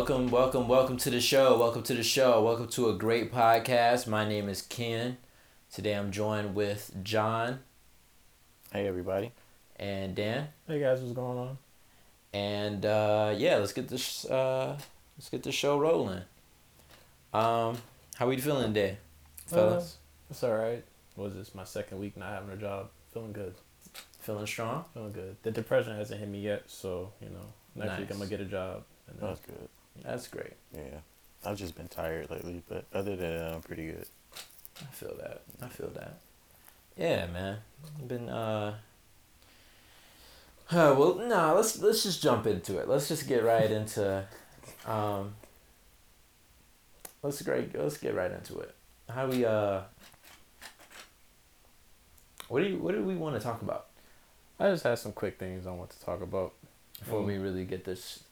Welcome, welcome, welcome to the show. Welcome to the show. Welcome to a great podcast. My name is Ken. Today I'm joined with Jon Hey everybody. and Dan. Hey guys, what's going on? And uh, yeah, let's get this uh, let's get the show rolling. Um, how we feeling today, fellas? It's all right. Was this? My second week not having a job. Feeling good. feeling strong? Feeling good. The depression hasn't hit me yet, so you know next week I'm gonna get a job. And That's good. That's great. Yeah. I've just been tired lately, but other than that, I'm pretty good. I feel that. I feel that. Yeah, man. Been uh. Uh, well, nah. Let's let's just jump into it. Let's just get right into, um. Let's great. Let's get right into it. How we uh. What do you What do we want to talk about I just had some quick things I want to talk about. before Mm. we really get this.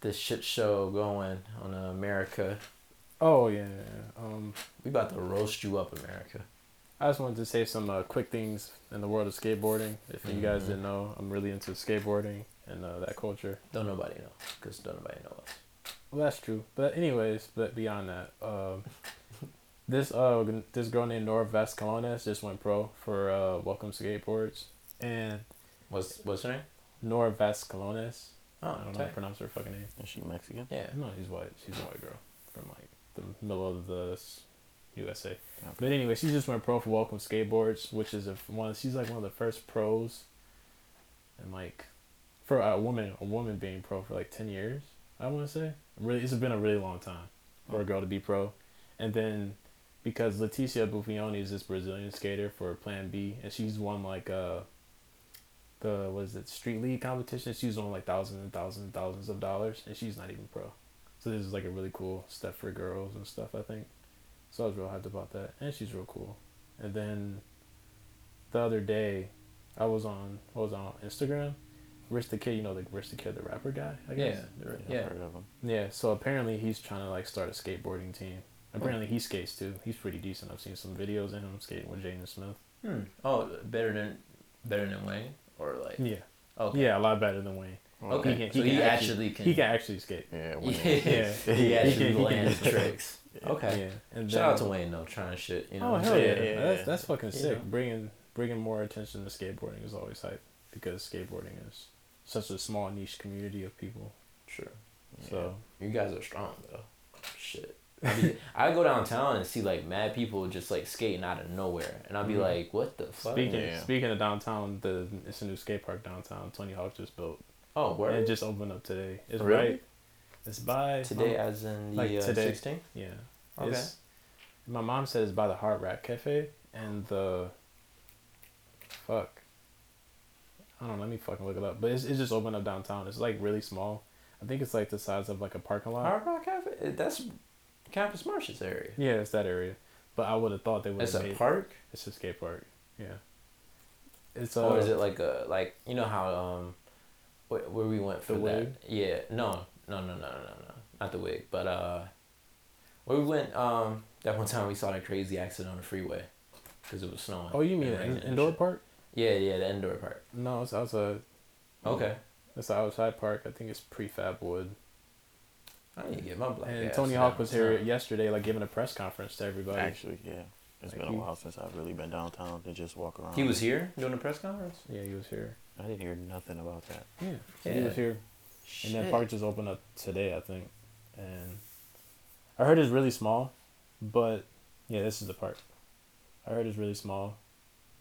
This shit show going on America. Oh yeah. Um, We about to roast you up, America. I just wanted to say some uh, quick things in the world of skateboarding. If you guys Mhm. didn't know, I'm really into skateboarding and uh, that culture. Don't nobody know, cause don't nobody know us. Well, that's true. But anyways, but beyond that, um, this uh this girl named Nora Vasconcellos just went pro for uh, Welcome Skateboards, and What's What's her name? Nora Vasconcellos. Oh, I don't know how to pronounce her fucking name. Is she Mexican? Yeah. No, she's white. She's a white girl from like the middle of the USA. Okay. But anyway, she just went pro for Welcome Skateboards, which is a, one. She's like one of the first pros, and like for a woman, a woman being pro for like ten years. I want to say really, it's been a really long time for a girl to be pro, and then because Leticia Bufoni is this Brazilian skater for Plan B, and she's won like uh the what is it street league competition. She's on like thousands and thousands and thousands of dollars, and she's not even pro. So this is like a really cool step for girls and stuff. I think. So I was real hyped about that, and she's real cool. And then the other day, I was on what was on Instagram. Rich the Kid, you know, like Rich the Kid, the rapper guy. I guess. Yeah, Yeah, yeah. Heard of him. Yeah. So apparently he's trying to like start a skateboarding team. Apparently he skates too. He's pretty decent. I've seen some videos of him skating with Jaden Smith. Hmm. Oh, better than better than Wayne, or like Yeah. okay. Yeah, a lot better than Wayne. Okay. He can- so he he can actually, actually- can. He can actually skate. Yeah. Yeah. Yeah. he actually He can- he can lands do tricks. Okay. Yeah. And Shout out to Wayne though, trying shit. You know. Oh hell saying? yeah! Yeah, yeah, That's that's fucking You sick. know? Bringing bringing more attention to skateboarding is always hype because skateboarding is such a small niche community of people. Sure. So You guys are strong though. Shit. I, be, I go downtown and see like mad people just like skating out of nowhere, and I'll be Mhm. like, "What the fuck?" speaking Yeah. speaking of downtown, the it's a new skate park downtown. Tony Hawk just built. oh, And it just opened up today. It's Really? right. It's by Today, um, as in the like uh, today. 16th. yeah. Okay. It's, my mom said it's by the Hard Rock Cafe and the. Fuck. I don't know. Let me fucking look it up. But it's, it's just opened up downtown. It's like really small. I think it's like the size of like a parking lot. Hard Rock Cafe. That's Campus Martius area. Yeah, it's that area. But I would have thought they would It's a made. park. It's a skate park. Yeah. It's uh, or is it like a like you know how um, where, where we went for The that? Wig? Yeah. No. No. No. No. No. No. Not the wig, but uh, where we went um that one time we saw that crazy accident on the freeway, because it was snowing. Oh, you mean an indoor park? Yeah. Yeah. The indoor park. No, it's outside. Okay. It's the outside park. I think it's prefab wood. I need to get my black. and ass Tony Hawk was here south. yesterday, like giving a press conference to everybody. Actually, yeah. It's Like been a while since I've really been downtown to just walk around. He was here doing a press conference. Yeah, he was here. I didn't hear nothing about that. Yeah, Yeah. he was here. Shit. And then park just opened up today, I think. And I heard it's really small, but yeah, this is the park. I heard it's really small,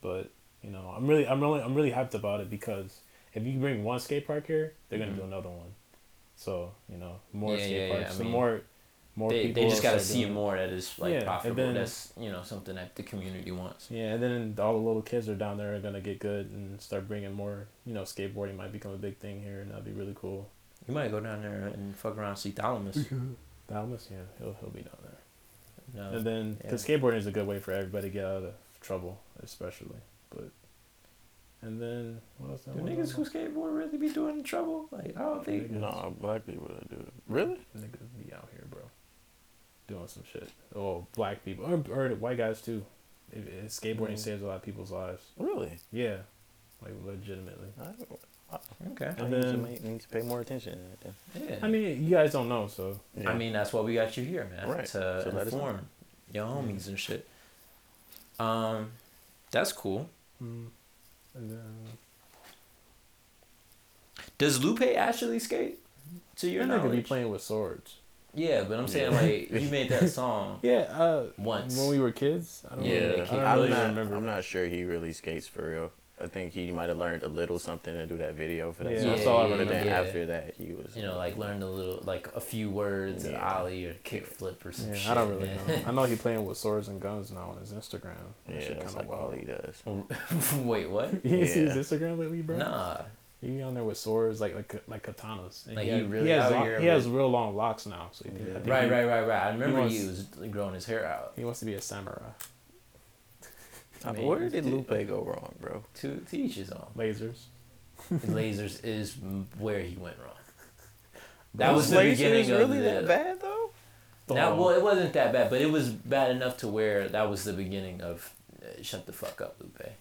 but you know, I'm really, I'm really, I'm really hyped about it because if you bring one skate park here, they're gonna Mhm. do another one. So you know, more Yeah, skate yeah, yeah, parks, I the mean, more, more they, people. they just gotta see doing more that is like Yeah, profitable. then- That's you know something that the community wants. Yeah, and then all the little kids are down there are gonna get good and start bringing more. You know, skateboarding might become a big thing here, and that'd be really cool. You might go down there and fuck around and see Thalamus. Thalamus, yeah, he'll he'll be down there. No. And then, yeah. because skateboarding is a good way for everybody to get out of trouble, especially. But, and then what else? Do niggas who skateboard really be doing trouble? Like I don't think. Niggas. No, black people that do it. Really? Niggas be out here, bro, doing some shit. Oh, black people or, or white guys too. It, it, skateboarding Mhm. saves a lot of people's lives. Really? Yeah, like legitimately. I, Okay. I And need, to then- make, need to pay more attention. to that then. Yeah. I mean, you guys don't know, so Yeah. I mean, that's why we got you here, man. Right. To So let us know. inform your homies and shit. Um, that's cool. mm, and then Does Lupe actually skate? To your your nigga be knowledge? playing with swords. Yeah, but I'm saying like you made that song Yeah, uh, once. when we were kids. I don't Yeah. really- I don't I'm, really not, remember. I'm not sure he really skates for real. I think he might have learned a little something to do that video for that Yeah, song. that's all I but remember. then Yeah. after that, he was. you know, like learned a little, like a few words, an Yeah. ollie or kickflip or some Yeah, shit. I don't really man. know. I know he playing with swords and guns now on his Instagram. That yeah, shit that's kinda like all wild. he does. Wait, what? You ain't see his Yeah. Instagram lately, bro? Nah. He on there with swords like like like katanas. And Like, he, he really he has out lo- he has real long locks now. So he, Yeah. Right, he, right, right, right. I remember wants- he was growing his hair out. He wants to be a samurai. I mean, Where did. Lupe go wrong, bro? To, to each his own. Lasers. Lasers is where he went wrong. That Was was the beginning of really the. that bad though? Now, well, it wasn't that bad, but it was bad enough to where that was the beginning of uh, shut the fuck up, Lupe.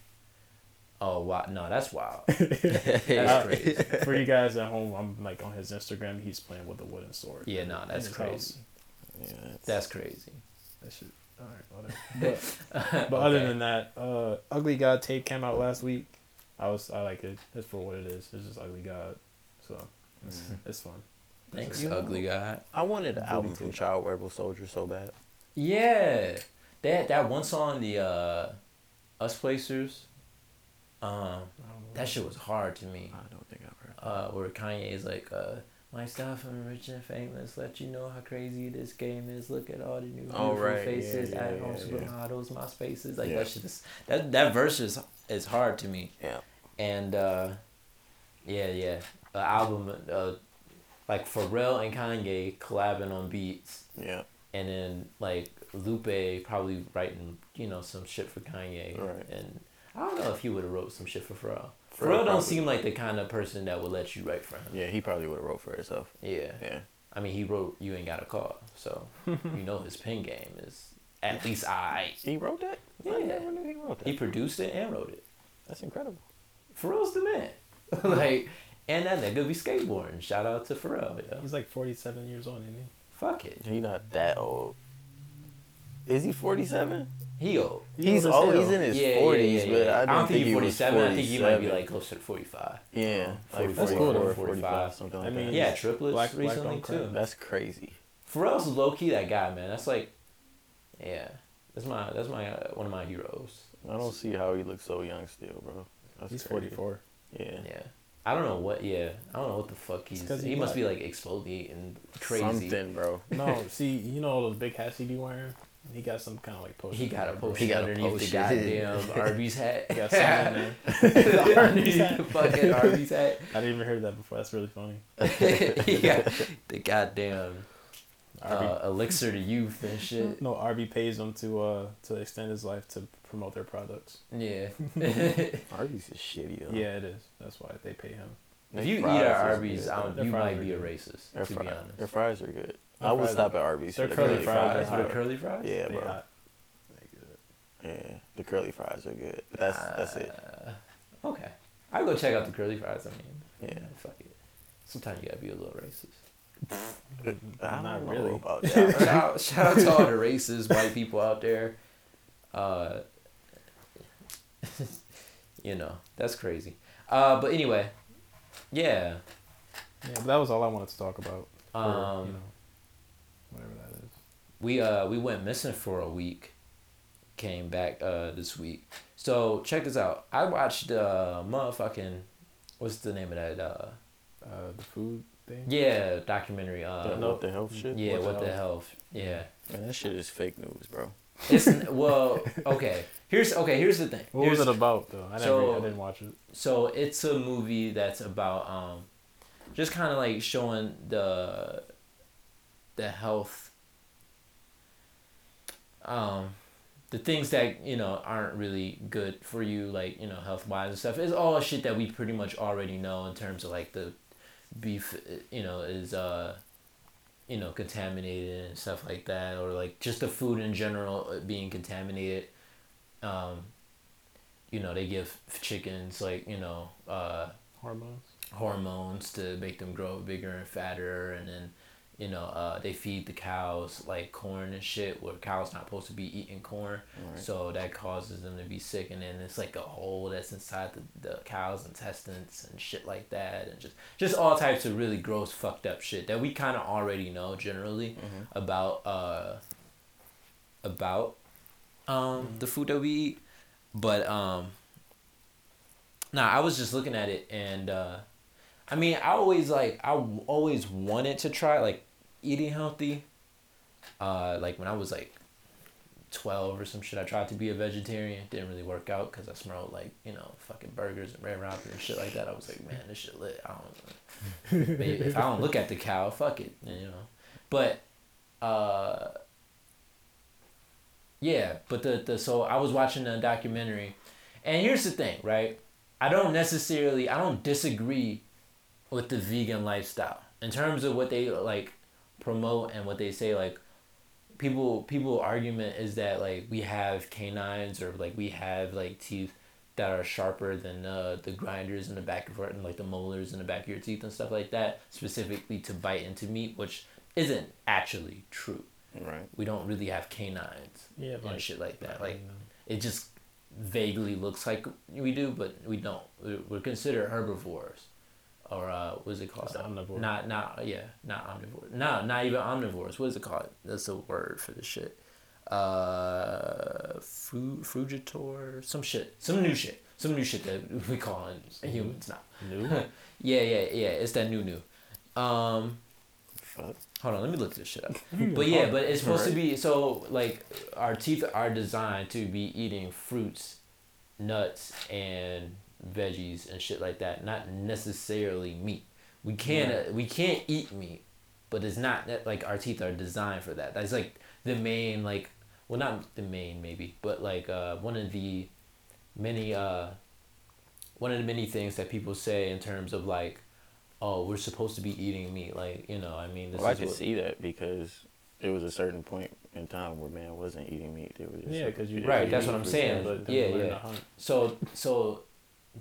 Oh wow, no, that's wild. That's Uh, crazy. For you guys at home, I'm like on his Instagram. He's playing with a wooden sword. Yeah, no, in that's crazy. Yeah, that's, That's crazy. That shit. All right, whatever. But, but other than that, uh, Ugly God tape came out last week. I was I like it. It's for what it is. It's just Ugly God, so it's, Mm. it's fun. Thanks, You know- ugly guy. I wanted an album Booty from. Child Rebel Soldier so bad. Yeah, that that one song, the uh, Us Placers. Um, I don't know. that shit was hard to me. I don't think I've heard. uh, where Kanye is like, uh, my style from rich and famous, let you know how crazy this game is. Look at all the new beautiful Oh, right. faces Yeah, yeah, at home yeah, supermodels, my spaces. Like Yeah. that shit is that that verse is is hard to me. Yeah. And uh, yeah, yeah, an album uh, like Pharrell and Kanye collabing on beats, Yeah. and then like Lupe probably writing you know some shit for Kanye. Right. And I don't know if he would have wrote some shit for Pharrell. Pharrell Pharrell don't seem like the kind of person that would let you write for him. Yeah, he probably would have wrote for himself. Yeah. Yeah. I mean, he wrote "You Ain't Got a Call," so you know his pen game is at least I. He wrote that? I Yeah. never knew he wrote that. He produced it and wrote it. That's incredible. Pharrell's the man. like, and that nigga be skateboarding. Shout out to Pharrell. Yeah. He's like 47 years old, isn't he? Fuck it. He not that old. Is he 47? He old. He's old old. He's in his yeah, yeah, 40s, yeah, yeah. but I, I don't think he he's was 47. I think he might be like closer to 45. Yeah, like 44, That's cool, though. 44, 45, 45, something like I mean, that. Yeah, triplets Black- black recently don't too. That's crazy. Pharrell's low key that guy, man. That's like, yeah, that's my that's my uh, one of my heroes. I don't see how he looks so young still, bro. That's He's crazy. 44. Yeah. Yeah. I don't know what. Yeah, I don't know what the fuck he's. 'cause He, he must got- be like exfoliating crazy. Something, bro. No, see, you know all those big hats he be wearing? He got some kind of like potion. He got a on it, bro. potion He got a underneath the goddamn Arby's hat. He got something in there. underneath the fucking Arby's hat. I didn't even hear that before. That's really funny. he got the goddamn Arby, uh, elixir to youth and shit. no, Arby pays them to uh to extend his life to promote their products. Yeah. Arby's is shitty though. Yeah, it is. That's why they pay him. if you eat fries at Arby's, I don't, you fries might are be a racist. Their, to fri- be honest. their fries are good. Their I would stop are- at Arby's their for the curly curly fries fries. are the curly fries. Yeah, They bro. hot. They good. Yeah, the curly fries are good. That's that's it. Uh, Okay. I'll go check out the curly fries. I mean, Yeah. fuck it. Sometimes you gotta be a little racist. I'm not know really. about that. shout, out, shout out to all the racist white people out there. Uh, you know, that's crazy. Uh, but anyway, yeah. Yeah, but that was all I wanted to talk about. For, Um, you know, whatever that is. we uh we went missing for a week came back uh this week so check this out i watched uh motherfucking what's the name of that uh Uh, the food thing. yeah documentary uh The, what the health shit? yeah What what the the hell yeah Man, that shit is fake news, bro. it's well okay here's okay here's the thing What was Here's- it about though? I never. So- I didn't watch it. so it's a movie that's about um just kind of like showing the the health um the things that you know aren't really good for you like you know health wise and stuff it's all shit that we pretty much already know in terms of like the beef you know is uh you know contaminated and stuff like that or like just the food in general uh, being contaminated um you know they give chickens like you know uh Hormones. hormones to make them grow bigger and fatter, and then you know uh, they feed the cows like corn and shit where cows not supposed to be eating corn. Right. so that causes them to be sick and then it's like a hole that's inside the, the cow's intestines and shit like that and just just all types of really gross fucked up shit that we kind of already know generally about uh about um the food that we eat. But um nah i was just looking at it and uh i mean i always like I always wanted to try like eating healthy. Uh like when i was like 12 or some shit i tried to be a vegetarian. Didn't really work out because i smelled like you know fucking burgers and red robin and shit like that. I was like man this shit lit. I don't know. Maybe if i don't look at the cow fuck it you know. But uh yeah but the, the so i was watching a documentary. And here's the thing right? I don't necessarily i don't disagree with the vegan lifestyle. In terms of what they like promote and what they say like people people argument is that like we have canines or like we have like teeth that are sharper than uh, the grinders in the back of our and like the molars in the back of your teeth and stuff like that specifically to bite into meat which isn't actually true. Right. we don't really have canines Yeah, and like- shit like that. Like it just vaguely looks like we do but we don't. We're, we're considered herbivores or uh what is it called? Just omnivore. not not yeah not omnivores no not even omnivores. What is it called? That's the word for this shit. Uh fru- frugitor some shit. Some new shit. Some new shit that we call it humans now. New? yeah yeah yeah. It's that new new. Um Fuck. Hold on, let me look this shit up. but yeah, but it's supposed to be so like our teeth are designed to be eating fruits, nuts, and veggies and shit like that. Not necessarily meat. We can't uh, we can't eat meat, but it's not that like our teeth are designed for that. That's like the main like well not the main maybe, but like uh one of the many uh one of the many things that people say in terms of like oh we're supposed to be eating meat like you know i mean this Well, I is can what, see that because it was a certain point in time where man wasn't eating meat. They were just Yeah, because you Right, that's what I'm saying. but Yeah, yeah. so so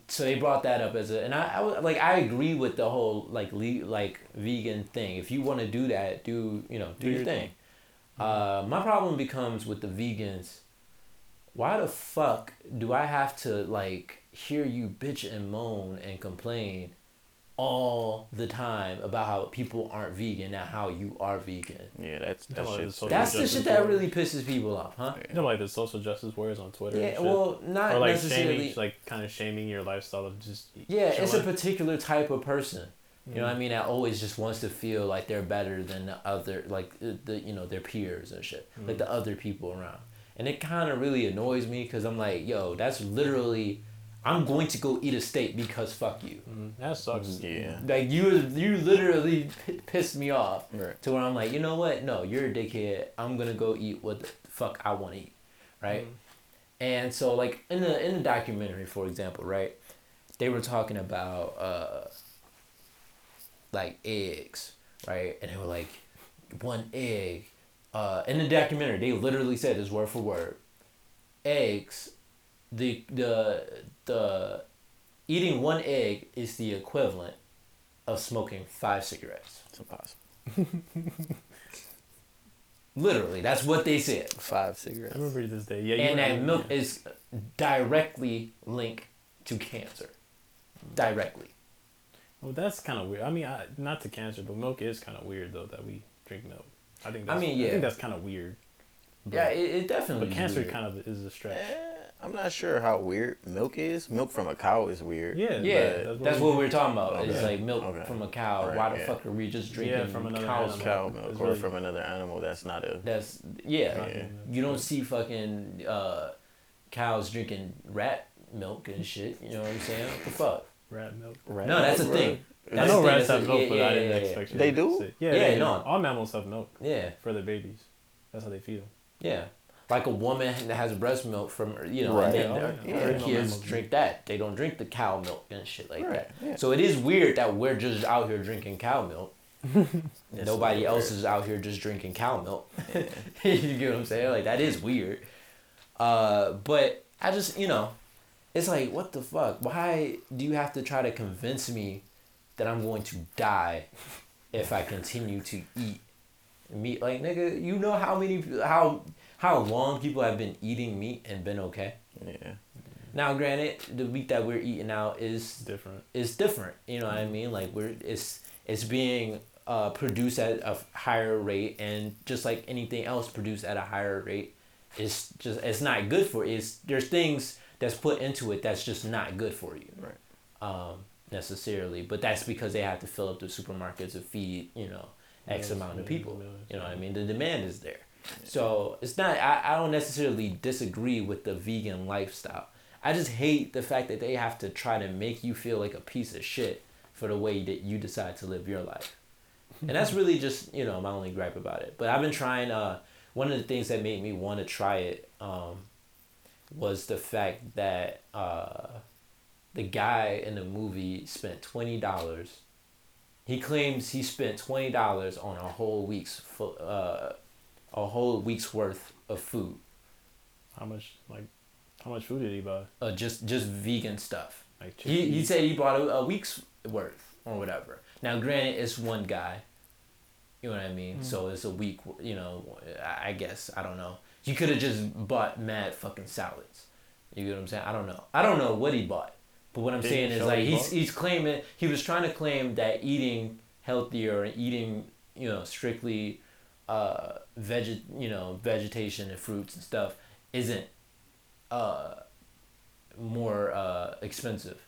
so they brought that up as a and I, I like I agree with the whole like le- like vegan thing. If you want to do that, do you know do, Do your your thing. Uh, my problem becomes with the vegans. Why the fuck do I have to like hear you bitch and moan and complain all the time about how people aren't vegan and how you are vegan? Yeah, that's Talking that about the shit's That's the shit that really pisses people off, huh? You know, like the social justice warriors on Twitter. and Yeah, shit? well, not or like necessarily. shaming, like kind of shaming your lifestyle of just. Yeah, it's a particular type of person. You know Mm. what I mean? That always just wants to feel like they're better than the other, like the you know their peers and shit, like Mm. the other people around. And it kind of really annoys me because I'm like, yo, that's literally, I'm going to go eat a steak because fuck you. Mm, that sucks. Yeah. Like you, you literally p- pissed me off Right. to where I'm like, you know what? No, you're a dickhead. I'm gonna go eat what the fuck I want to eat, right? And so, like in the in the documentary, for example, right, they were talking about uh, like eggs, right, and they were like, one egg. Uh, in the documentary, they literally said this word for word. Eggs, the the the eating one egg is the equivalent of smoking five cigarettes. It's impossible. Literally, that's what they said. Five cigarettes. I cigarettes. remember this day. Yeah, you and that milk is directly linked to cancer. Directly. Well, that's kind of weird. I mean, I, not to cancer, but milk is kind of weird though that we drink milk. I think. I That's, mean, I think that's kind of weird. But, Yeah, it, it definitely. but is cancer weird. kind of is a stretch. Eh, I'm not sure how weird milk is. Milk from a cow is weird. Yeah, Yeah, but that's, what, we're talking about. It's like milk Okay. from a cow. Right, Why the yeah. fuck are we just drinking Yeah, from another cow's animal. Cow milk? milk It's or really- from another animal that's not a. That's yeah. Yeah. You don't see fucking uh, cows drinking rat milk and shit. You know what I'm saying? What the fuck? Rat milk. Rat No, that's the milk, thing. bro. That's I know rats have milk, yeah, but yeah, I didn't yeah, expect you They to do? say- Yeah, Yeah, they do. no. All mammals have milk Yeah, for their babies. That's how they feed them. yeah. Like a woman that has breast milk from you know, Right. and then their, yeah. their Yeah. kids Mammals. drink that. They don't drink the cow milk and shit like Right, that. yeah. So it is weird that we're just out here drinking cow milk. It's Nobody weird. else is out here just drinking cow milk. you get what I'm saying? Like that is weird. Uh, but I just you know, it's like what the fuck? Why do you have to try to convince me that I'm going to die if I continue to eat meat. Like nigga, you know how many how how long people have been eating meat and been okay. Yeah. Now, granted, the meat that we're eating now is different. is different. You know what I mean? Like we're it's it's being uh, produced at a higher rate, and just like anything else produced at a higher rate, it's just it's not good for you. It's there's things that's put into it that's just not good for you. Right. Um, necessarily, but that's because they have to fill up the supermarkets to feed you know X Millions, amount of people. millions, You know what I mean? The demand is there. So it's not. I, I don't necessarily disagree with the vegan lifestyle. I just hate the fact that they have to try to make you feel like a piece of shit for the way that you decide to live your life. And that's really just, you know, my only gripe about it. But I've been trying uh one of the things that made me want to try it um was the fact that uh the guy in the movie spent twenty dollars. He claims he spent twenty dollars on a whole week's uh a whole week's worth of food. How much like how much food did he buy? Uh just just vegan stuff. Like He he said he bought a, a week's worth or whatever. Now, granted, it's one guy. You know what I mean? So it's a week. You know, I guess I don't know. He could have just bought mad fucking salads. You get what I'm saying? I don't know. I don't know what he bought. But what I'm Did saying is like he he's he's claiming he was trying to claim that eating healthier and eating you know strictly uh veget you know vegetation and fruits and stuff isn't uh more uh expensive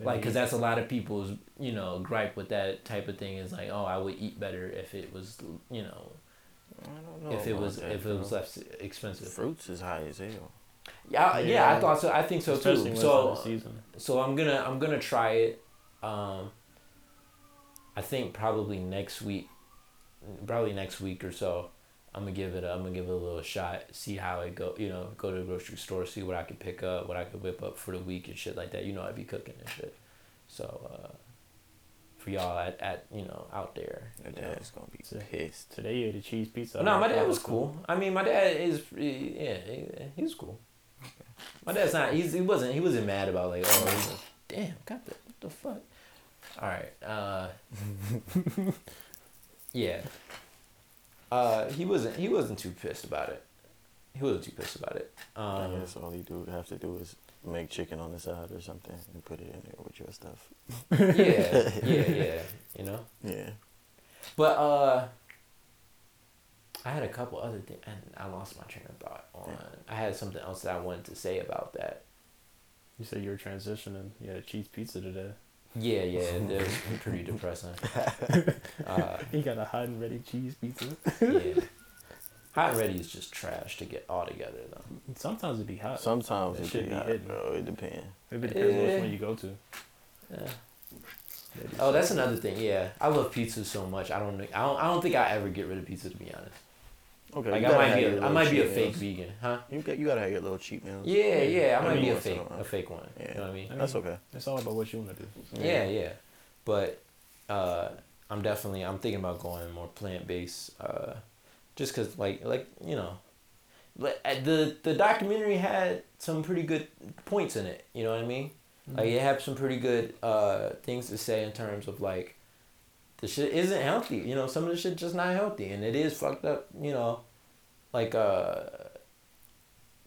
like because that's a lot of people's you know gripe with that type of thing is like oh i would eat better if it was you know I don't know. if it was that, if it was less expensive Fruits is high as hell. yeah I- yeah, Yeah. i thought so i think so Especially too so it's in the season. so i'm gonna i'm gonna try it um i think probably next week probably next week or so i'm gonna give it a, i'm gonna give it a little shot see how it go you know go to the grocery store see what i can pick up what i could whip up for the week and shit like that you know i'd be cooking and shit so uh for y'all at, at you know out there Your you know. gonna be So- pissed. Today you ate a cheese pizza. no, my dad was cool. I mean, my dad is, yeah, he, he's cool. My dad's not. He's he wasn't. He wasn't mad about like, oh, he's like, damn, got the what the fuck. All right. Uh, yeah. Uh, he wasn't. He wasn't too pissed about it. He wasn't too pissed about it. I Um, guess all you do have to do is make chicken on the side or something and put it in there with your stuff. yeah, yeah, yeah. You know. Yeah. But uh, I had a couple other things, and I lost my train of thought. On I had something else that I wanted to say about that. You said you were transitioning. You had a cheese pizza today. Yeah, yeah, it was pretty depressing. Uh, You got a hot and ready cheese pizza. yeah. Hot and ready is just trash to get all together though. Sometimes it'd be hot. Sometimes That it shit be be hot, hitting. bro. It depends. Maybe it depends on Eh. which one you go to. Yeah. Oh, that's another thing. Yeah, I love pizza so much. I don't. I don't. I don't think I ever get rid of pizza to be honest. Okay. Like I might be. your A, I might be a fake meals. vegan, huh? You got you gotta have your little cheat meals. Yeah, yeah. I might Every be a once in a fake, a fake one. Yeah. You know what I mean? I That's okay. It's all about what you want to do. Yeah, yeah. But uh, I'm definitely I'm thinking about going more plant based. Uh, just cause like like you know, like, uh, the the documentary had some pretty good points in it. You know what I mean? Like it had some pretty good uh things to say in terms of like the shit isn't healthy. You know, some of the shit just not healthy, and it is fucked up. You know, like uh,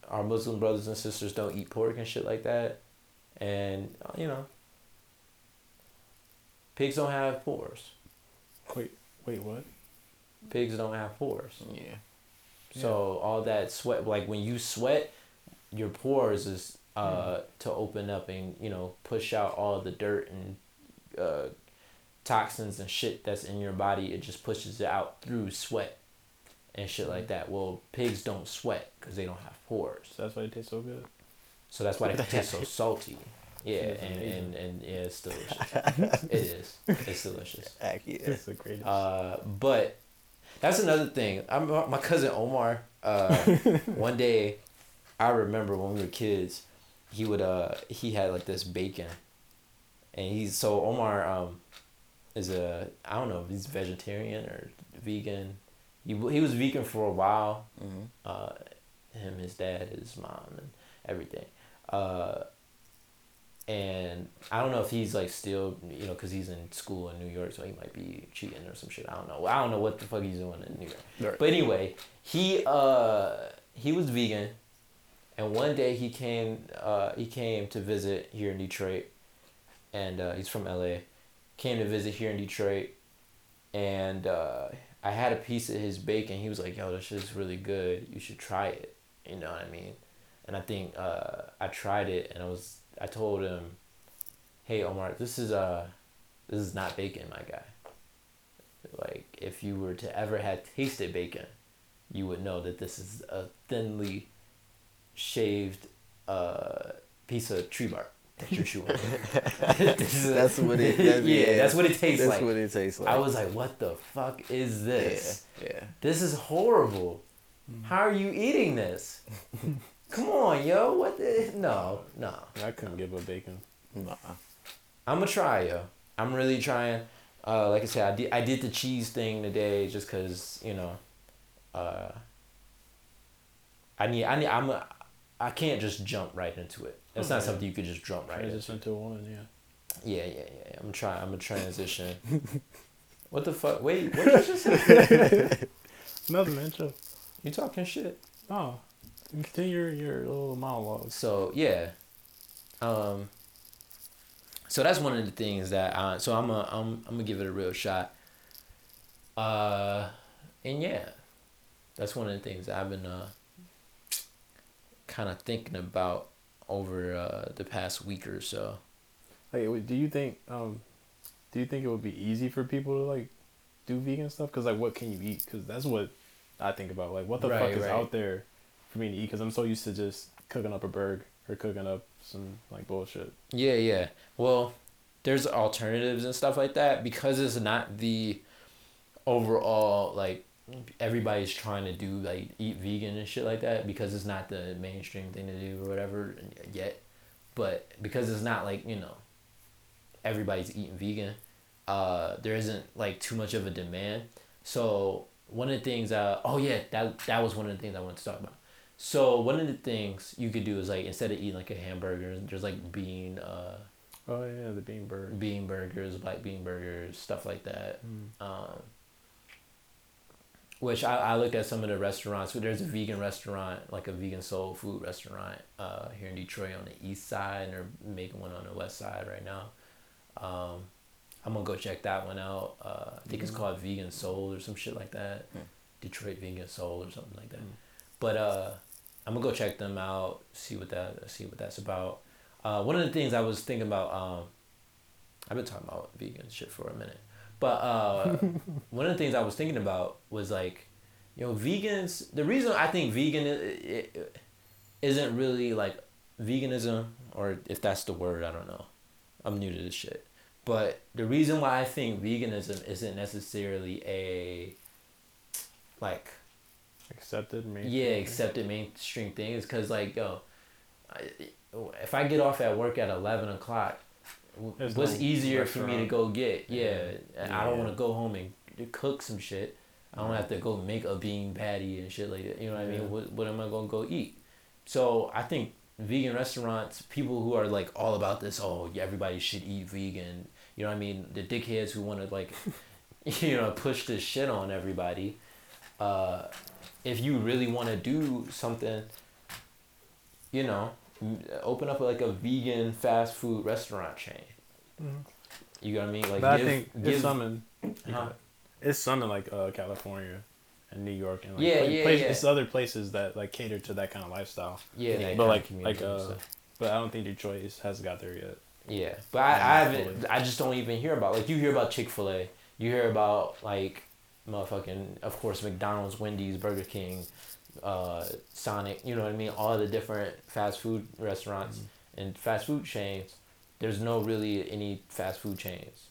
our Muslim brothers and sisters don't eat pork and shit like that, and uh, you know, pigs don't have pores. Wait, wait, what? Pigs don't have pores. Yeah. So all that sweat, like when you sweat, your pores is uh to open up and you know push out all the dirt and uh, toxins and shit that's in your body. It just pushes it out through sweat and shit like that. Well, pigs don't sweat because they don't have pores. So that's why it tastes so good. So that's why they taste so salty. Yeah, and, and, and yeah, it's delicious. it is. It's delicious. Heck yeah. It's the greatest. Uh, but that's another thing. I'm my cousin Omar. Uh, one day, I remember when we were kids, he would uh he had like this bacon, and he's so Omar um is a I don't know if he's vegetarian or vegan. He he was vegan for a while. hmm Uh, him, his dad, his mom, and everything. Uh, and I don't know if he's like still, you know, because he's in school in New York, so he might be cheating or some shit. I don't know. I don't know what the fuck he's doing in New York. Right. But anyway, he uh he was vegan, and one day he came uh he came to visit here in Detroit, and uh, he's from LA, came to visit here in Detroit, and uh, I had a piece of his bacon. He was like, "Yo, this shit's really good. You should try it." You know what I mean? And I think uh, I tried it, and I was I told him, "Hey, Omar, this is uh, this is not bacon, my guy. Like, if you were to ever have tasted bacon, you would know that this is a thinly shaved uh, piece of tree bark that you're chewing. This is a- That's what it. That's, yeah, that's what it tastes That's like. what it tastes like. I was like, "What the fuck is this? Yeah. Yeah. This is horrible. How are you eating this? Come on, yo. What the? No, no. I couldn't give up bacon. Nah. I'm gonna try, yo. I'm really trying. Uh, like I said, I did I did the cheese thing today just cause you know, uh, I need I need I'm a, I can't just jump right into it. It's not something you could just jump right into. Transition to a woman, yeah. Yeah, yeah, yeah. I'm trying. I'm a transition. what the fuck? Wait, what did you just say? Nothing, man. Chill. You talking shit? Oh, continue your, your little monologue. So yeah, um. So that's one of the things that I. So I'm a, I'm I'm gonna give it a real shot. Uh, and yeah, that's one of the things that I've been uh. Kind of thinking about over uh, the past week or so. Like, do you think um, do you think it would be easy for people to like do vegan stuff? Cause like, what can you eat? Cause that's what I think about. Like, what the Right, fuck is right. out there for me to eat? Cause I'm so used to just cooking up a burger or cooking up some like bullshit. Yeah, yeah. Well, there's alternatives and stuff like that because it's not the overall like everybody's trying to do like eat vegan and shit like that because it's not the mainstream thing to do or whatever yet. But because it's not like, you know, everybody's eating vegan, uh there isn't like too much of a demand. So one of the things uh oh yeah, that that was one of the things I wanted to talk about. So one of the things you could do is like instead of eating like a hamburger, there's like bean uh Oh yeah, the bean burger. bean burgers, black bean burgers, stuff like that. Mm. Um, which I, I look at some of the restaurants. There's a vegan restaurant, like a vegan soul food restaurant uh, here in Detroit on the east side, and they're making one on the west side right now. Um, I'm gonna go check that one out. Uh, I think it's called Vegan Soul or some shit like that. Hmm. Detroit Vegan Soul or something like that. Mm. But uh, I'm gonna go check them out, see what that see what that's about. Uh, one of the things I was thinking about, um, I've been talking about vegan shit for a minute, but uh, one of the things I was thinking about was like, you know, vegans. The reason I think vegan isn't really like veganism, or if that's the word, I don't know. I'm new to this shit, but the reason why I think veganism isn't necessarily a like Accepted, mainstream. yeah, accepted mainstream thing is because like yo, I, if I get off at work at eleven o'clock, There's what's no easier for me to go get? Yeah, and I don't want to go home and cook some shit. I don't have to go make a bean patty and shit like that. You know what I mean? What what am I gonna go eat? So I think vegan restaurants, people who are like all about this, oh yeah, everybody should eat vegan. You know what I mean? The dickheads who want to like, you know, push this shit on everybody. Uh, if you really want to do something, you know, open up like a vegan fast food restaurant chain. Mhm. You know what I mean? Like But I think give, it's something. Huh? it's something like uh, California and New York and like Yeah, pla- yeah, place- yeah. It's other places that like cater to that kind of lifestyle. yeah, that but like like uh, but I don't think Detroit is, has got there yet. Yeah, but I, I haven't. I just don't even hear about like you hear about Chick Fil A, you hear about like motherfucking of course McDonald's, Wendy's, Burger King, uh, Sonic. You know what I mean? All the different fast food restaurants and fast food chains. There's no really any fast food chains.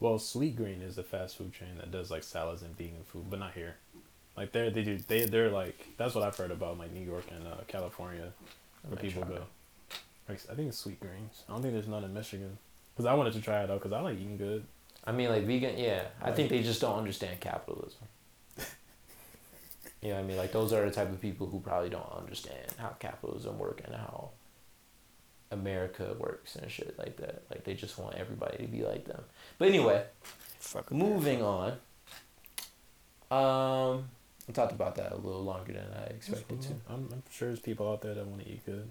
Well, Sweetgreen is the fast food chain that does like salads and vegan food, but not here. Like they they do they they're like that's what I've heard about like New York and uh, California where people go. Like, I think it's Sweetgreens. I don't think there's none in Michigan. Cause I wanted to try it out because I like eating good. I mean, like vegan. Yeah, I think they just don't understand capitalism. You know what I mean? Like those are the type of people who probably don't understand how capitalism work and how America works and shit like that. Like they just want everybody to be like them. But anyway, Fuck. moving on. Um, I talked about that a little longer than I expected to. I'm, I'm sure there's people out there that want to eat good.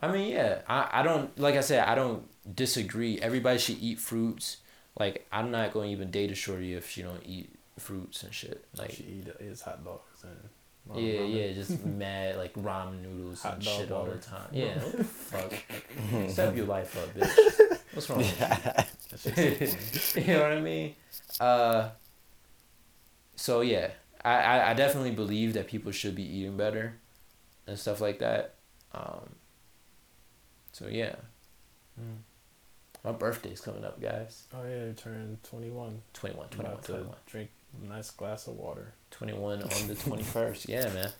I mean, yeah, I, I don't like I said, I don't disagree. Everybody should eat fruits. Like I'm not going to even date a shorty if she don't eat fruits and shit. Like she eat is hot dogs and yeah, ramen. yeah, just mad like ramen noodles Hot and shit all the time. Yeah, what the fuck? Step your life up, bitch. What's wrong? with so funny. you? you know what I mean? Uh. So yeah, I, I I definitely believe that people should be eating better, and stuff like that. Um. So yeah, Mm. my birthday's coming up, guys. Oh yeah, you turned 21. 21, I'm 21, about to 21. drink nice glass of water. 21 on the 21st. Yeah, man.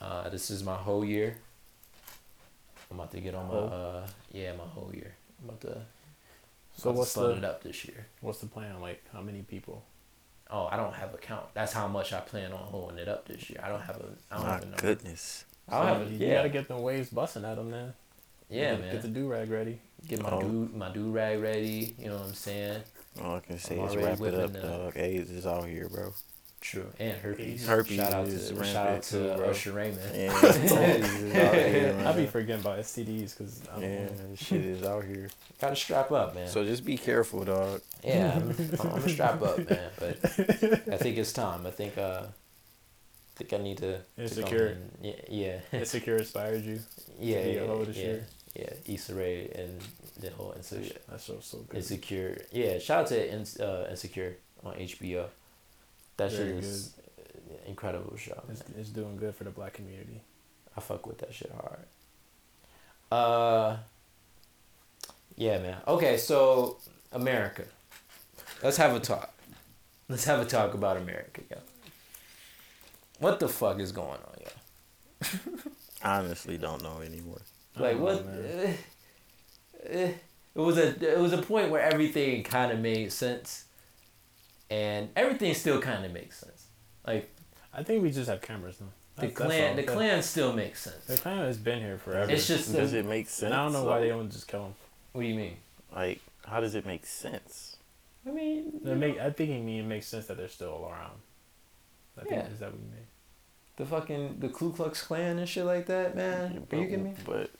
Uh, this is my whole year. I'm about to get on my, uh, yeah, my whole year. I'm about to, So about to what's start it the up this year. what's the plan? Like how many people? Oh, I don't have a count. That's how much I plan on holding it up this year. I don't have a, I don't My have a number. goodness. I don't have a, you gotta get them waves busting at them then. yeah, get, man. Get the do rag ready. Get my Oh. do my do rag ready. You know what I'm saying? All I can say I'm is wrap it up, whipping the- dog. AIDS is out here, bro. True. And herpes. Herpes shout out is to rampant shout out to bro. Usher Raymond. Yeah, AIDS is I be forgetting about STDs because Yeah, this shit is out here. Gotta strap up, man. So just be careful, dog. Yeah, I'm, I'm gonna strap up, man. But I think it's time. I think uh, I think I need to. to Insecure. and- Yeah, yeah, Insecure inspired you. yeah, be yeah, a hoe this yeah, year. Yeah. Issa Rae and the whole insecure, That show's so good. insecure. Yeah, shout out to In, uh, Insecure on HBO. That shit Very is incredible show. It's, man. it's doing good for the black community. I fuck with that shit hard. Uh, yeah, man. Okay, so America. Let's have a talk. Let's have a talk about America, yo. What the fuck is going on, yo? Honestly, don't know anymore. I Like don't what? uh, uh, it was a it was a point where everything kind of made sense, and everything still kind of makes sense. Like I think we just have cameras now. the That's- that's Klan, all. the The- Klan still makes sense. The Klan has been here forever. It's just Does the- it make sense? and I don't know why they don't just kill him. What do you mean? Like, how does it make sense? I mean, make, I think it, mean, it makes sense that they're still around. I think, Yeah. Is that what you mean? the fucking the Ku Klux Klan and shit like that, man. Are you kidding me? But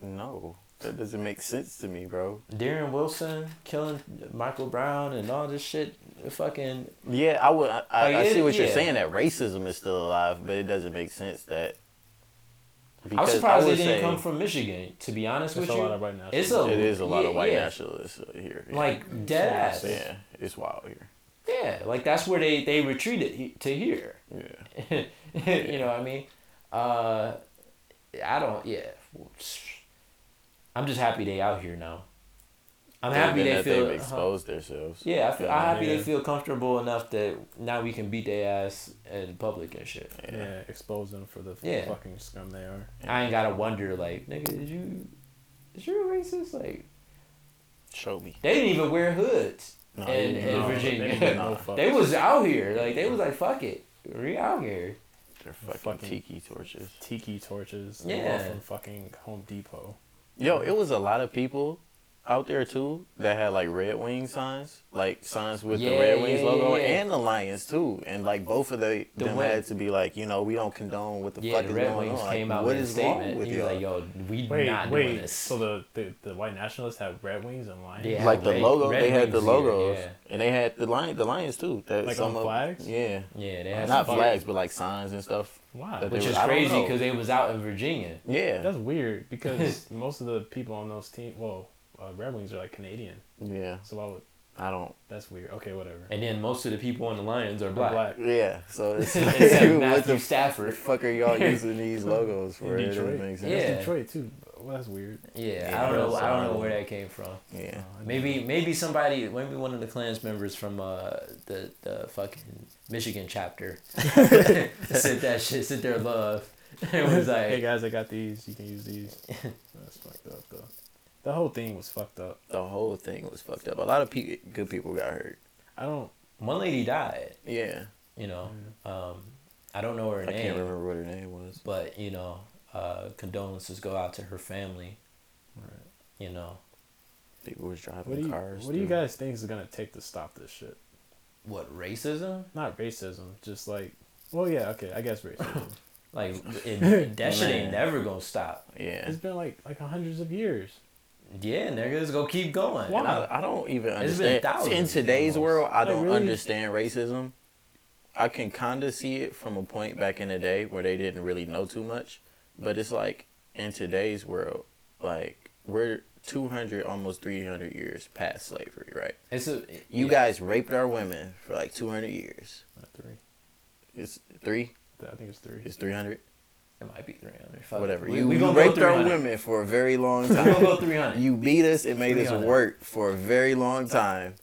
no, that doesn't make sense to me, bro. Darren Wilson killing Michael Brown and all this shit. Fucking Yeah, I would. I, I, Like, I see what you're saying that racism is still alive, but it doesn't make sense that. I'm surprised I they didn't say come from Michigan. To be honest with you, lot of it's a It is a lot yeah, of white yeah. nationalists here. yeah. like dead ass. yeah, it's wild here. Yeah, like that's where they they retreated to here. Yeah, you know what I mean? Uh, I don't. Yeah, I'm just happy they out here now. I'm happy Than they that feel. they've exposed themselves. Yeah, I feel, I'm happy they feel comfortable enough that now we can beat their ass in public and shit. Yeah. expose them for the Yeah. fucking scum they are. I ain't gotta wonder like, nigga, did you, is you a racist? Like, Show me. they didn't even wear hoods No, in, you- in No, Virginia. They, no. They was out here, like they was like, fuck it, we out here. They're fucking, Fucking- tiki torches. tiki torches. Yeah. all from fucking Home Depot. Yo, it was a lot of people out there too that had like Red Wing signs, like signs with Yeah, the Red Wings yeah, logo, yeah, yeah. and the Lions too. And like both of the, The them Wing- had to be like, you know, we don't condone what the Yeah, fuck the is Red going Wings on. came like, out what with a wrong statement. with He was y'all? like, yo, we Wait, not wait. doing this. So the, the the white nationalists have red wings and lions. Yeah. like the Red- logo, Red they had the Wings here, logos, yeah. and they had the lion, the lions too. That Like some on of- flags? Yeah, yeah, they had not some- flags, but like signs and stuff. Why? That which they is were- I don't crazy because they was out in Virginia. Yeah, That's weird because most of the people on those teams, well, uh, Red Wings are like Canadian. yeah. So why would I don't. that's weird? Okay, whatever. And then most of the people on the Lions are black. Yeah, so it's like, Except what Matthew the Stafford. fuck are y'all using these logos for? In It doesn't make sense. Yeah. That's Detroit too. Well, that's weird. Yeah, Yeah, I don't know. I don't know where that came from. Yeah. Uh, Maybe maybe somebody, maybe one of the Klans members from uh, the the fucking Michigan chapter sent that shit, sent their love. It was like, hey guys, I got these. You can use these. That's fucked up though. The whole thing was fucked up. The whole thing was fucked up. A lot of pe- good people got hurt. I don't. one lady died. Yeah. You know, um, I don't know her I name, I can't remember what her name was. but you know, uh, condolences go out to her family. Right. you know People was driving What you cars. What do you guys think is gonna take to stop this shit? what racism Not racism, just like. Well, yeah, okay, I guess racism. like it, that shit ain't never gonna stop Yeah. it's been like like hundreds of years. yeah nigga it's gonna keep going Why? I, I don't even It's been understand. thousands In today's almost. world, I Like, don't really? understand racism. I can kind of see it from a point back in the day where they didn't really know too much, but it's like in today's world, like we're 200, almost 300 years past slavery, right? it's a You yeah. guys raped our women for like 200 years. Not three. It's three. I think it's three. It's 300. it might be 300 Fuck. Whatever. we, you we you raped our women for a very long time. we gonna go time. 300 you beat us and made us work for a very long time,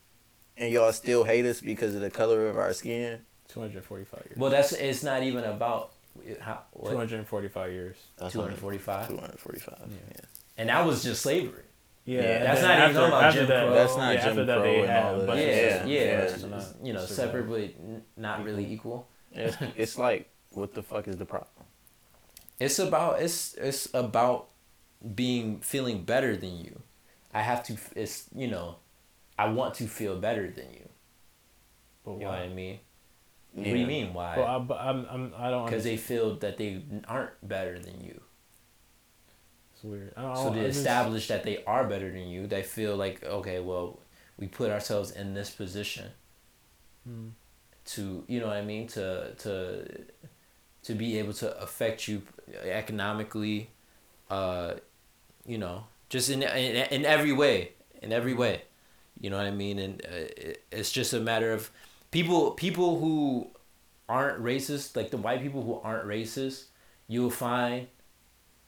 and y'all still hate us because of the color of our skin. Two hundred forty-five years. well that's it's not even about how what hundred forty-five years. That's 245 245. Yeah. Yeah. and that was just slavery Yeah, Yeah, and that's not even after- talking about Jim that- Crow. That's not yeah, Jim after that Crow they and had all a of bunch that. yeah, Yeah, yeah, yeah. it's it's you know, it's separately n- not really equal. It's, it's like, what the fuck is the problem? It's about it's it's about being feeling better than you. I have to. It's you know, I want to feel better than you. But You know what I why? What do you mean why? Well, I, but I'm, I'm, I don't. Because they feel that they aren't better than you. It's weird. So to just- establish that they are better than you, they feel like okay, well, we put ourselves in this position Hmm. to you know what I mean to to to be able to affect you economically, uh, you know, just in in, in every way, in every way, you know what I mean, and uh, it, it's just a matter of people people who aren't racist, like the white people who aren't racist, you'll find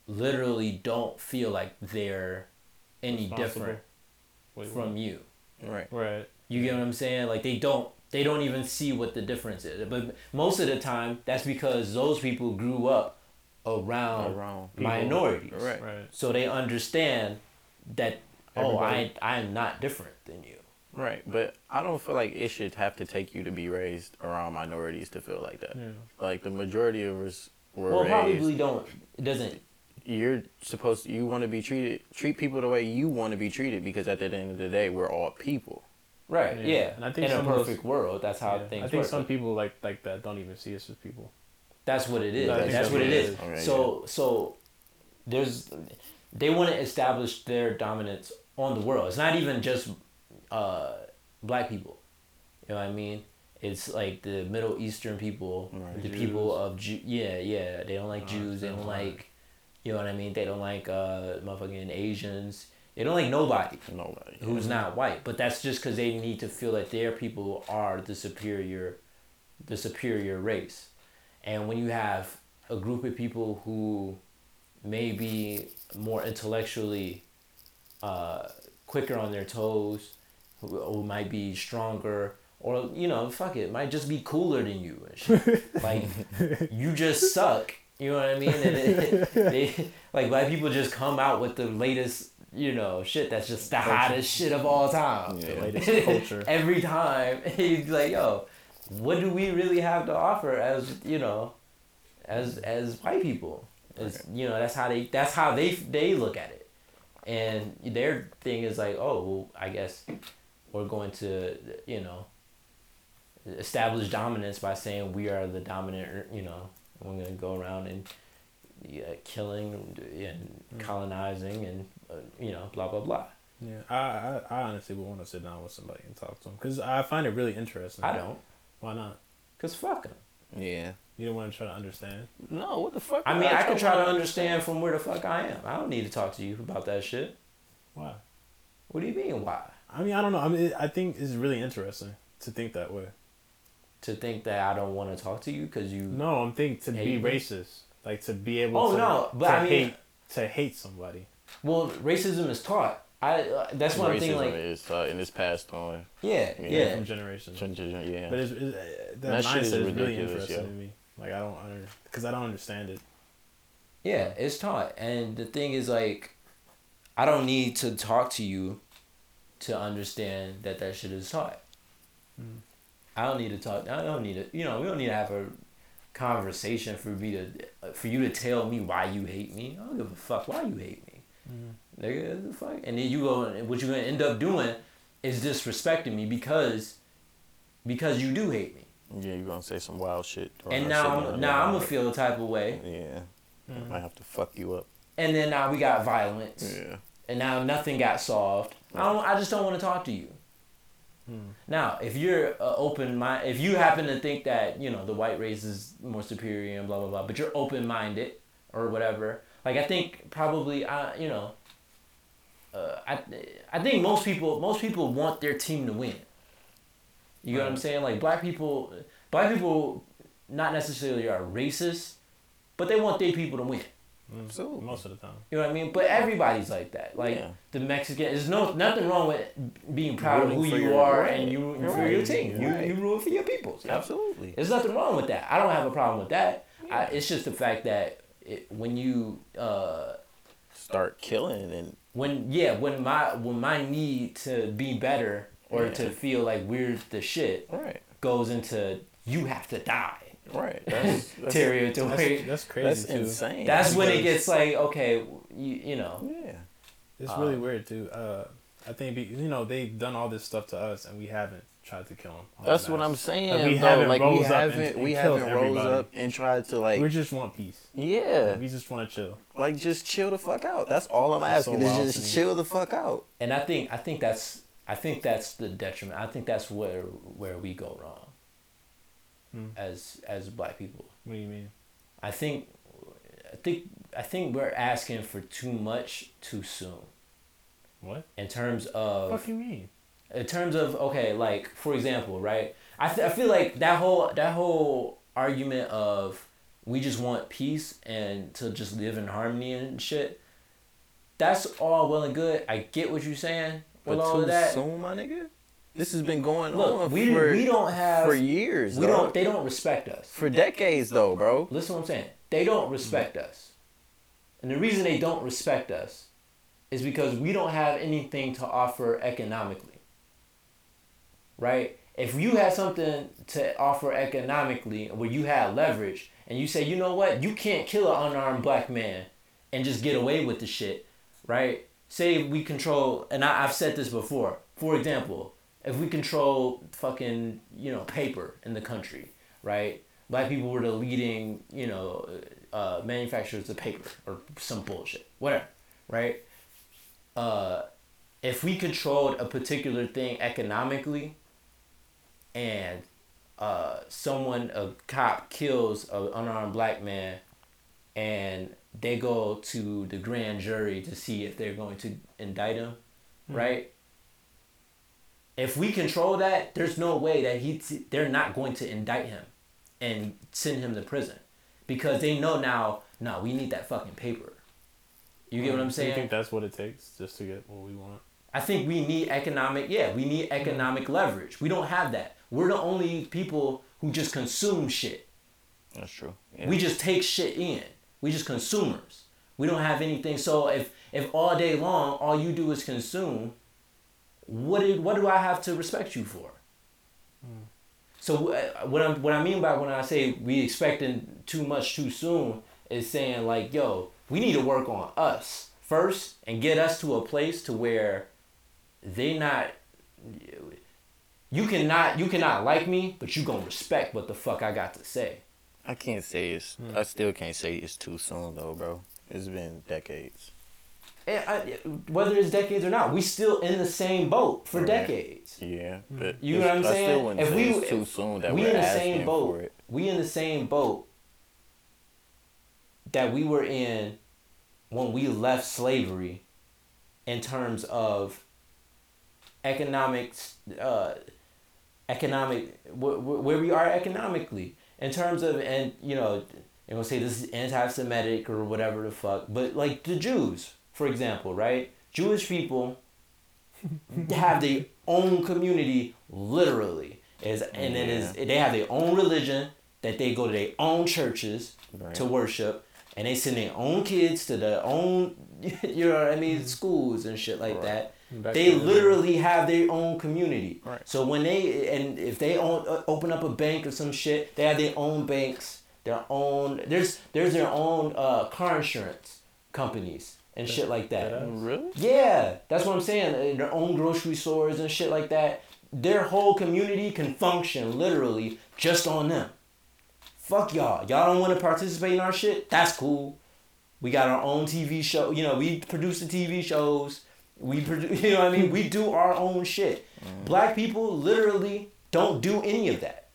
literally don't feel like they're any different Wait, from you. Right. Right. You get what I'm saying? Like they don't they don't even see what the difference is. But most of the time that's because those people grew up around Around people. minorities. Right. Right. So they understand that oh I I am not different than you. Right. But I don't feel like it should have to take you to be raised around minorities to feel like that. Yeah. Like the majority of us were Well raised. probably don't it doesn't You're supposed to, you want to be treated, treat people the way you want to be treated because at the end of the day, we're all people. right, Yeah. yeah. And I think in a some of those- perfect world, that's how Yeah. things I think work. some people like like that don't even see us as people. That's what it is. That's, that's what what it it is. is. Okay, so so there's they want to establish their dominance on the world. It's not even just uh, black people. You know what I mean? It's like the Middle Eastern people, Right. the Jews. people of Jew. Yeah, yeah. They don't like Jews. They don't like. You know what I mean? They don't like uh, motherfucking Asians. They don't like nobody Nobody. who's not white. But that's just because they need to feel that their people are the superior, the superior race. And when you have a group of people who may be more intellectually uh, quicker on their toes, who, who might be stronger, or you know, fuck it, might just be cooler than you. Like you just suck. You know what I mean? And it, they, like black people just come out with the latest, you know, shit that's just the hottest shit of all time. Yeah. The latest culture. Every time he's like, "Yo, what do we really have to offer as you know, as as white people?" It's, you know, that's how they that's how they they look at it, and their thing is like, "Oh, well, I guess we're going to you know establish dominance by saying we are the dominant. You know, we're gonna go around and." Yeah, killing and colonizing and uh, you know blah blah blah. Yeah. I, I I honestly would want to sit down with somebody and talk to them because I find it really interesting. I don't, Why not? cause fuck them Yeah. You don't want to try to understand. No, what the fuck? I mean, I don't can try wanna understand from where the fuck I am. I don't need to talk to you about that shit. Why? What do you mean, why? I mean, I don't know. I mean, it, I think it's really interesting to think that way. To think that I don't want to talk to you because you. No, I'm thinking to Hate be me? racist, like to be able. Oh, to, no, but to I mean- hate to hate somebody. Well, racism is taught. I. Uh, that's one Racism thing. Like, is uh, and it's passed on. yeah, Yeah. yeah. from generations. Yeah. But it's, it's, uh, the That mindset shit is is, really ridiculous, interesting yo. to me. Like I don't because I don't understand it. Yeah, it's taught. And the thing is, like, I don't need to talk to you to understand that that shit is taught. Mm. I don't need to talk. I don't need to. You know, we don't need to have a conversation for me to, for you to tell me why you hate me. I don't give a fuck why you hate me. Nigga, the fuck? And then you go, and what you're gonna end up doing is disrespecting me because, because you do hate me. Yeah, you're gonna say some wild shit. And now, I'm, now I'm gonna feel a type of way. Yeah, I might have to fuck you up. And then now we got violence. Yeah. and now nothing got solved. I don't. I just don't want to talk to you. Now, if you're uh, open mind, if you happen to think that you know the white race is more superior and blah blah blah, but you're open minded or whatever, like I think probably I you know, uh, I I think most people most people want their team to win. You get what I'm saying? Like black people, black people, not necessarily are racist, but they want their people to win. Absolutely. Most of the time. You know what I mean? But everybody's like that. Like Yeah. the Mexican, there's no nothing wrong with being proud Rooting of who you are right. and you rooting for your team. Right. You you root for your people. So Absolutely. There's nothing wrong with that. I don't have a problem with that. I, it's just the fact that it, when you uh Start killing and when yeah when my when my need to be better or Yeah. to feel like we're the shit right, goes into you have to die right. That's that's, territory. That's, that's crazy that's too. insane. That's when it gets like okay, you you know. yeah. It's really Um, weird too. Uh, I think be, you know they've done all this stuff to us and we haven't tried to kill them. That's what I'm saying. Like, we though. haven't like we rose up and- haven't and we haven't rose everybody. up and tried to like we just want peace. yeah We just want to chill. like just chill the fuck out. That's all I'm That's asking. wild is just me. chill the fuck out. and I think I think that's I think that's the detriment. I think that's where where we go wrong Hmm. as as black people. What do you mean? I think I think I think we're asking for too much too soon What? in terms of What do you mean? in terms of okay like for example right I, th- I feel like that whole that whole argument of we just want peace and to just live in harmony and shit that's all well and good i get what you're saying with But all too of that soon, my nigga. This has been going look on we, for we don't have for years. we dog. don't they don't respect us. For decades though, bro. listen what i'm saying. They don't respect us. And the reason they don't respect us is because we don't have anything to offer economically. Right? If you had something to offer economically where you had leverage and you say you know what? You can't kill an unarmed black man and just get away with the shit right? Say we control and I, i've said this before. For example if we control fucking you know paper in the country right? Black people were the leading you know uh, manufacturers of paper or some bullshit whatever right? Uh, if we controlled a particular thing economically and uh, someone a cop kills an unarmed black man and they go to the grand jury to see if they're going to indict him right if we control that there's no way that he they're not going to indict him and send him to prison because they know now no we need that fucking paper you get what i'm Do you think that's what it takes just to get what we want? I think we need economic, yeah, we need economic leverage. We don't have that. We're the only people who just consume shit. That's true. Yeah. We just take shit in. We just consumers. We don't have anything. So if if all day long all you do is consume, what do, what do I have to respect you for? So uh, what I what I mean by when I say we expecting too much too soon is saying like, yo, we need to work on us first and get us to a place to where they not you cannot you cannot like me, but you gonna respect what the fuck I got to say. I can't say it's. I still can't say it's too soon though, bro. It's been decades. And I, whether it's decades or not, we still in the same boat for Right. decades. Yeah, but You know what I'm saying? still If we- it's too soon that we we're in the same boat. it. We in the same boat that we were in when we left slavery in terms of economics uh economic wh- wh- where we are economically in terms of and you know they're gonna say this is anti-semitic or whatever the fuck but like the jews for example right? Jewish people have their own community literally. Is and then is they have their own religion that they go to their own churches Right. to worship and they send their own kids to their own you know what i mean schools and shit like Right. that. Back they the- literally have their own community. Right. so when they and if they own, uh, open up a bank or some shit they have their own banks their own there's there's their own uh, car insurance companies and shit like that. Deadass? Really? Yeah, that's what I'm saying. Their own grocery stores and shit like that. Their whole community can function literally just on them. Fuck y'all. Y'all don't want to participate in our shit? That's cool. We got our own TV show. You know, we produce the TV shows. We produce, you know what I mean? We do our own shit. Mm-hmm. Black people literally don't do any of that.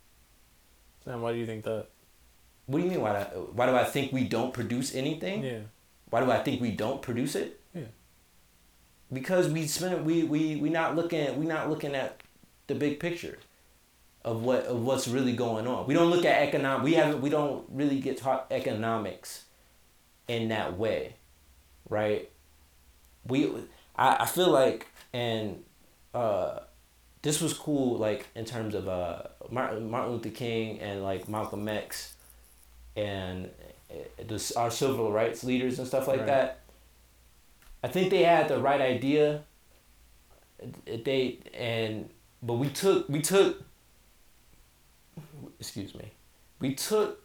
Sam, why do you think that? What do you mean? Why, do I, why do I think we don't produce anything? Yeah. Why do I think we don't produce it? Yeah. Because we spend we we we not looking we not looking at the big picture of what of what's really going on. We don't look at economic. We haven't. We don't really get taught economics in that way, right? We I, I feel like and uh, this was cool like in terms of uh Martin, Martin Luther King and like Malcolm X and uh, the, our civil rights leaders and stuff like Right. that. I think they had the right idea. They and but we took we took. Excuse me, we took.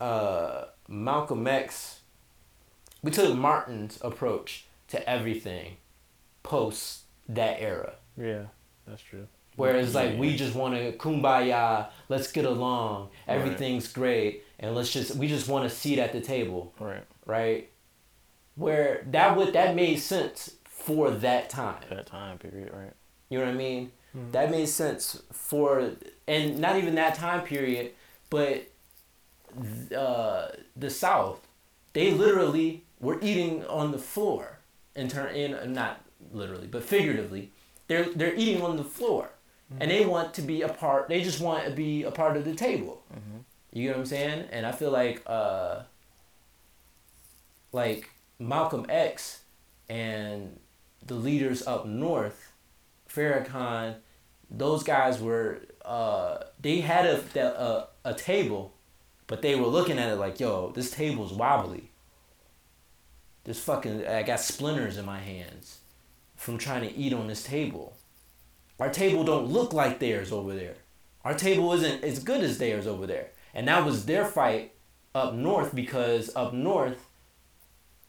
Uh, Malcolm X. We took Martin's approach to everything, post that era. Yeah, that's true. Whereas like we just want to kumbaya, let's get along, everything's great, and let's just we just want to seat at the table, Right. right? Where that would that made sense for that time. That time period, right? You know what I mean? Mm-hmm. That made sense for and not even that time period, but uh, the South, they literally were eating on the floor. In turn, in not literally, but figuratively, they're they're eating on the floor, and mm-hmm. they want to be a part. They just want to be a part of the table. Mm-hmm. You know what I'm saying? And I feel like uh, like Malcolm X and the leaders up north, Farrakhan, those guys were uh, they had a, a a table, but they were looking at it like, yo, this table's wobbly. This fucking I got splinters in my hands from trying to eat on this table. Our table don't look like theirs over there. Our table isn't as good as theirs over there. And that was their fight up north because up north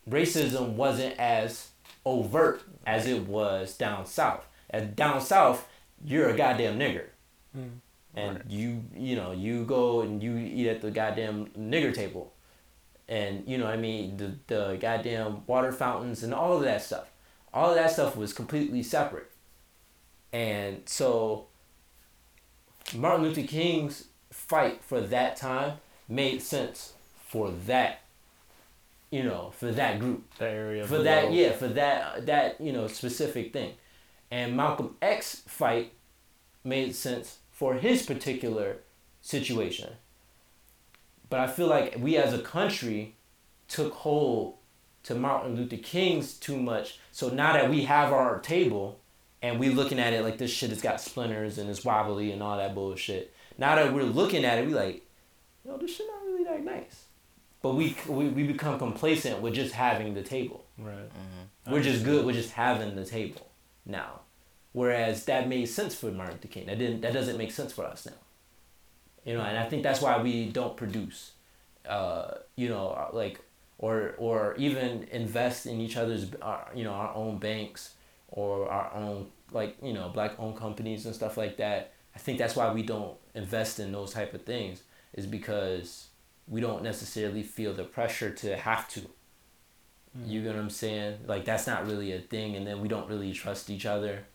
racism wasn't as overt as it was down south. And down south, you're a goddamn nigger. Mm. And you you know, you go and you eat at the goddamn nigger table. And you know what I mean, the the goddamn water fountains and all of that stuff. All of that stuff was completely separate. And so Martin Luther King's fight for that time made sense for that you know, for that group. That area. for that yeah for that that you know specific thing. And malcolm x fight made sense for his particular situation. But i feel like we as a country took hold to martin luther king's too much. So now that we have our table and we looking at it like this shit has got splinters and it's wobbly and all that bullshit now that we're looking at it we like yo this shit not really that nice but we, we we become complacent with just having the table Right. Mm-hmm. we're just good with just having the table now. Whereas that made sense for Martin Luther King. That didn't that doesn't make sense for us now. You know, and I think that's why we don't produce uh, you know, uh, like or or even invest in each other's our, you know, our own banks or our own like, you know, black owned companies and stuff like that. I think that's why we don't invest in those type of things is because we don't necessarily feel the pressure to have to. You get what I'm saying? Like that's not really a thing, and then we don't really trust each other.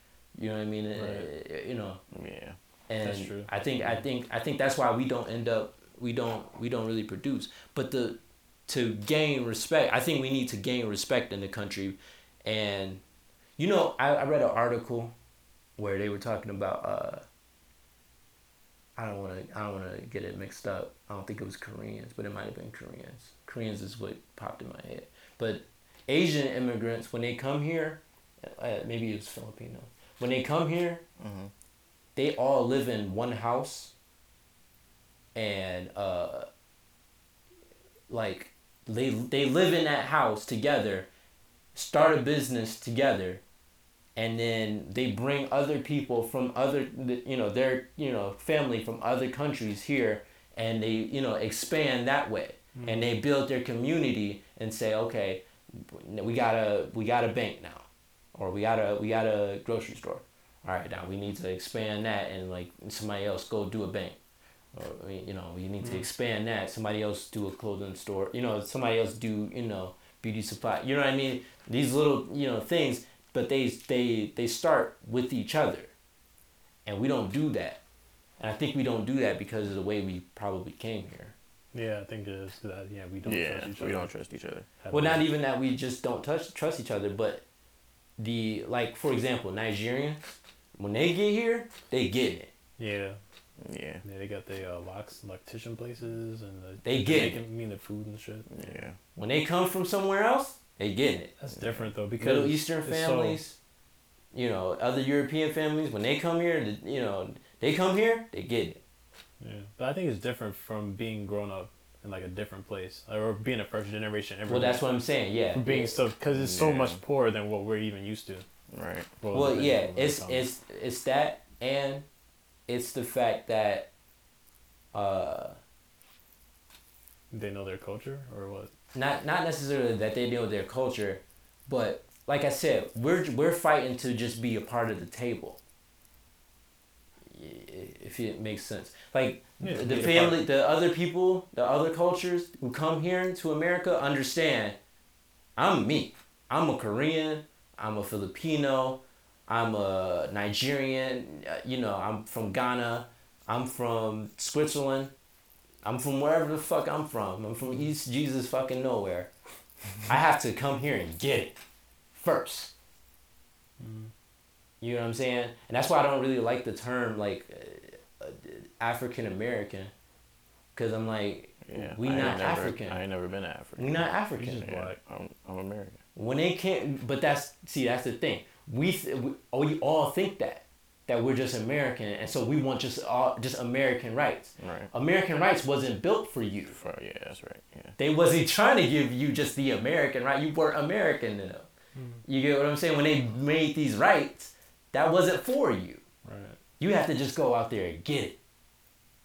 You know what I mean? Uh, you know, Yeah. and That's true. I think I think I think that's why we don't end up we don't we don't really produce. But the to gain respect, I think we need to gain respect in the country, and you know I, I read an article where they were talking about uh. I don't want to. I don't want to get it mixed up. I don't think it was Koreans, but it might have been Koreans. Koreans is what popped in my head. But Asian immigrants, when they come here, uh, maybe it was Filipino. When they come here, Mhm. they all live in one house, and uh, like they they live in that house together, start a business together, and then they bring other people from other you know their you know family from other countries here, and they you know expand that way, hmm. and they build their community and say okay we got a we got a bank now, or we got a we got a grocery store. All right, now we need to expand that and like somebody else go do a bank. Or you know, we need to hmm. expand that. Somebody else do a clothing store. You know, somebody else do you know beauty supply. You know what I mean? These little you know things, but they they they start with each other, and we don't do that. And I think we don't do that because of the way we probably came here. Yeah, I think it is. 'cause that, yeah, we don't Yeah, trust each we other. don't trust each other. at Well, all. not even that we just don't touch trust each other, but the like for example, Nigerians when they get here, they get it. Yeah. Yeah, Yeah, they got the uh, locks, electrician places, and the, They the get it. making- mean the food and shit. yeah. When they come from somewhere else, they getting it. That's different though because Middle Eastern it's so- families, you know, other European families, when they come here, you know, they come here, they get it. yeah, but I think it's different from being grown up in like a different place or being a first generation. Well, that's what I'm saying. Yeah. From being so because it's so Yeah. much poorer than what we're even used to. Right. Well, depending yeah, it's it's it's that, and it's the fact that, uh, they know their culture or what. Not not necessarily that they know their culture, but like I said, we're we're fighting to just be a part of the table. If it makes sense, like Yeah, the family, the other people, the other cultures who come here to America understand. I'm me. I'm a Korean. I'm a Filipino. I'm a Nigerian. uh, You know, I'm from Ghana. I'm from Switzerland. I'm from wherever the fuck I'm from. I'm from East Jesus fucking nowhere. I have to come here and get it first. You know what I'm saying? And that's why I don't really like the term like uh, uh, African American, because I'm like, Yeah. we I ain't not never, African. I ain't never been African. Africa. we not African. Yeah, black. I'm, I'm American. When they can't, but that's see, that's the thing. We th- we, we all think that that we're just American, and so we want just all just American rights. Right. American rights wasn't built for you. For, yeah, that's right. Yeah. They wasn't trying to give you just the American right. You weren't American to them. You get what I'm saying? When they made these rights, that wasn't for you. Right. You have to just go out there and get it.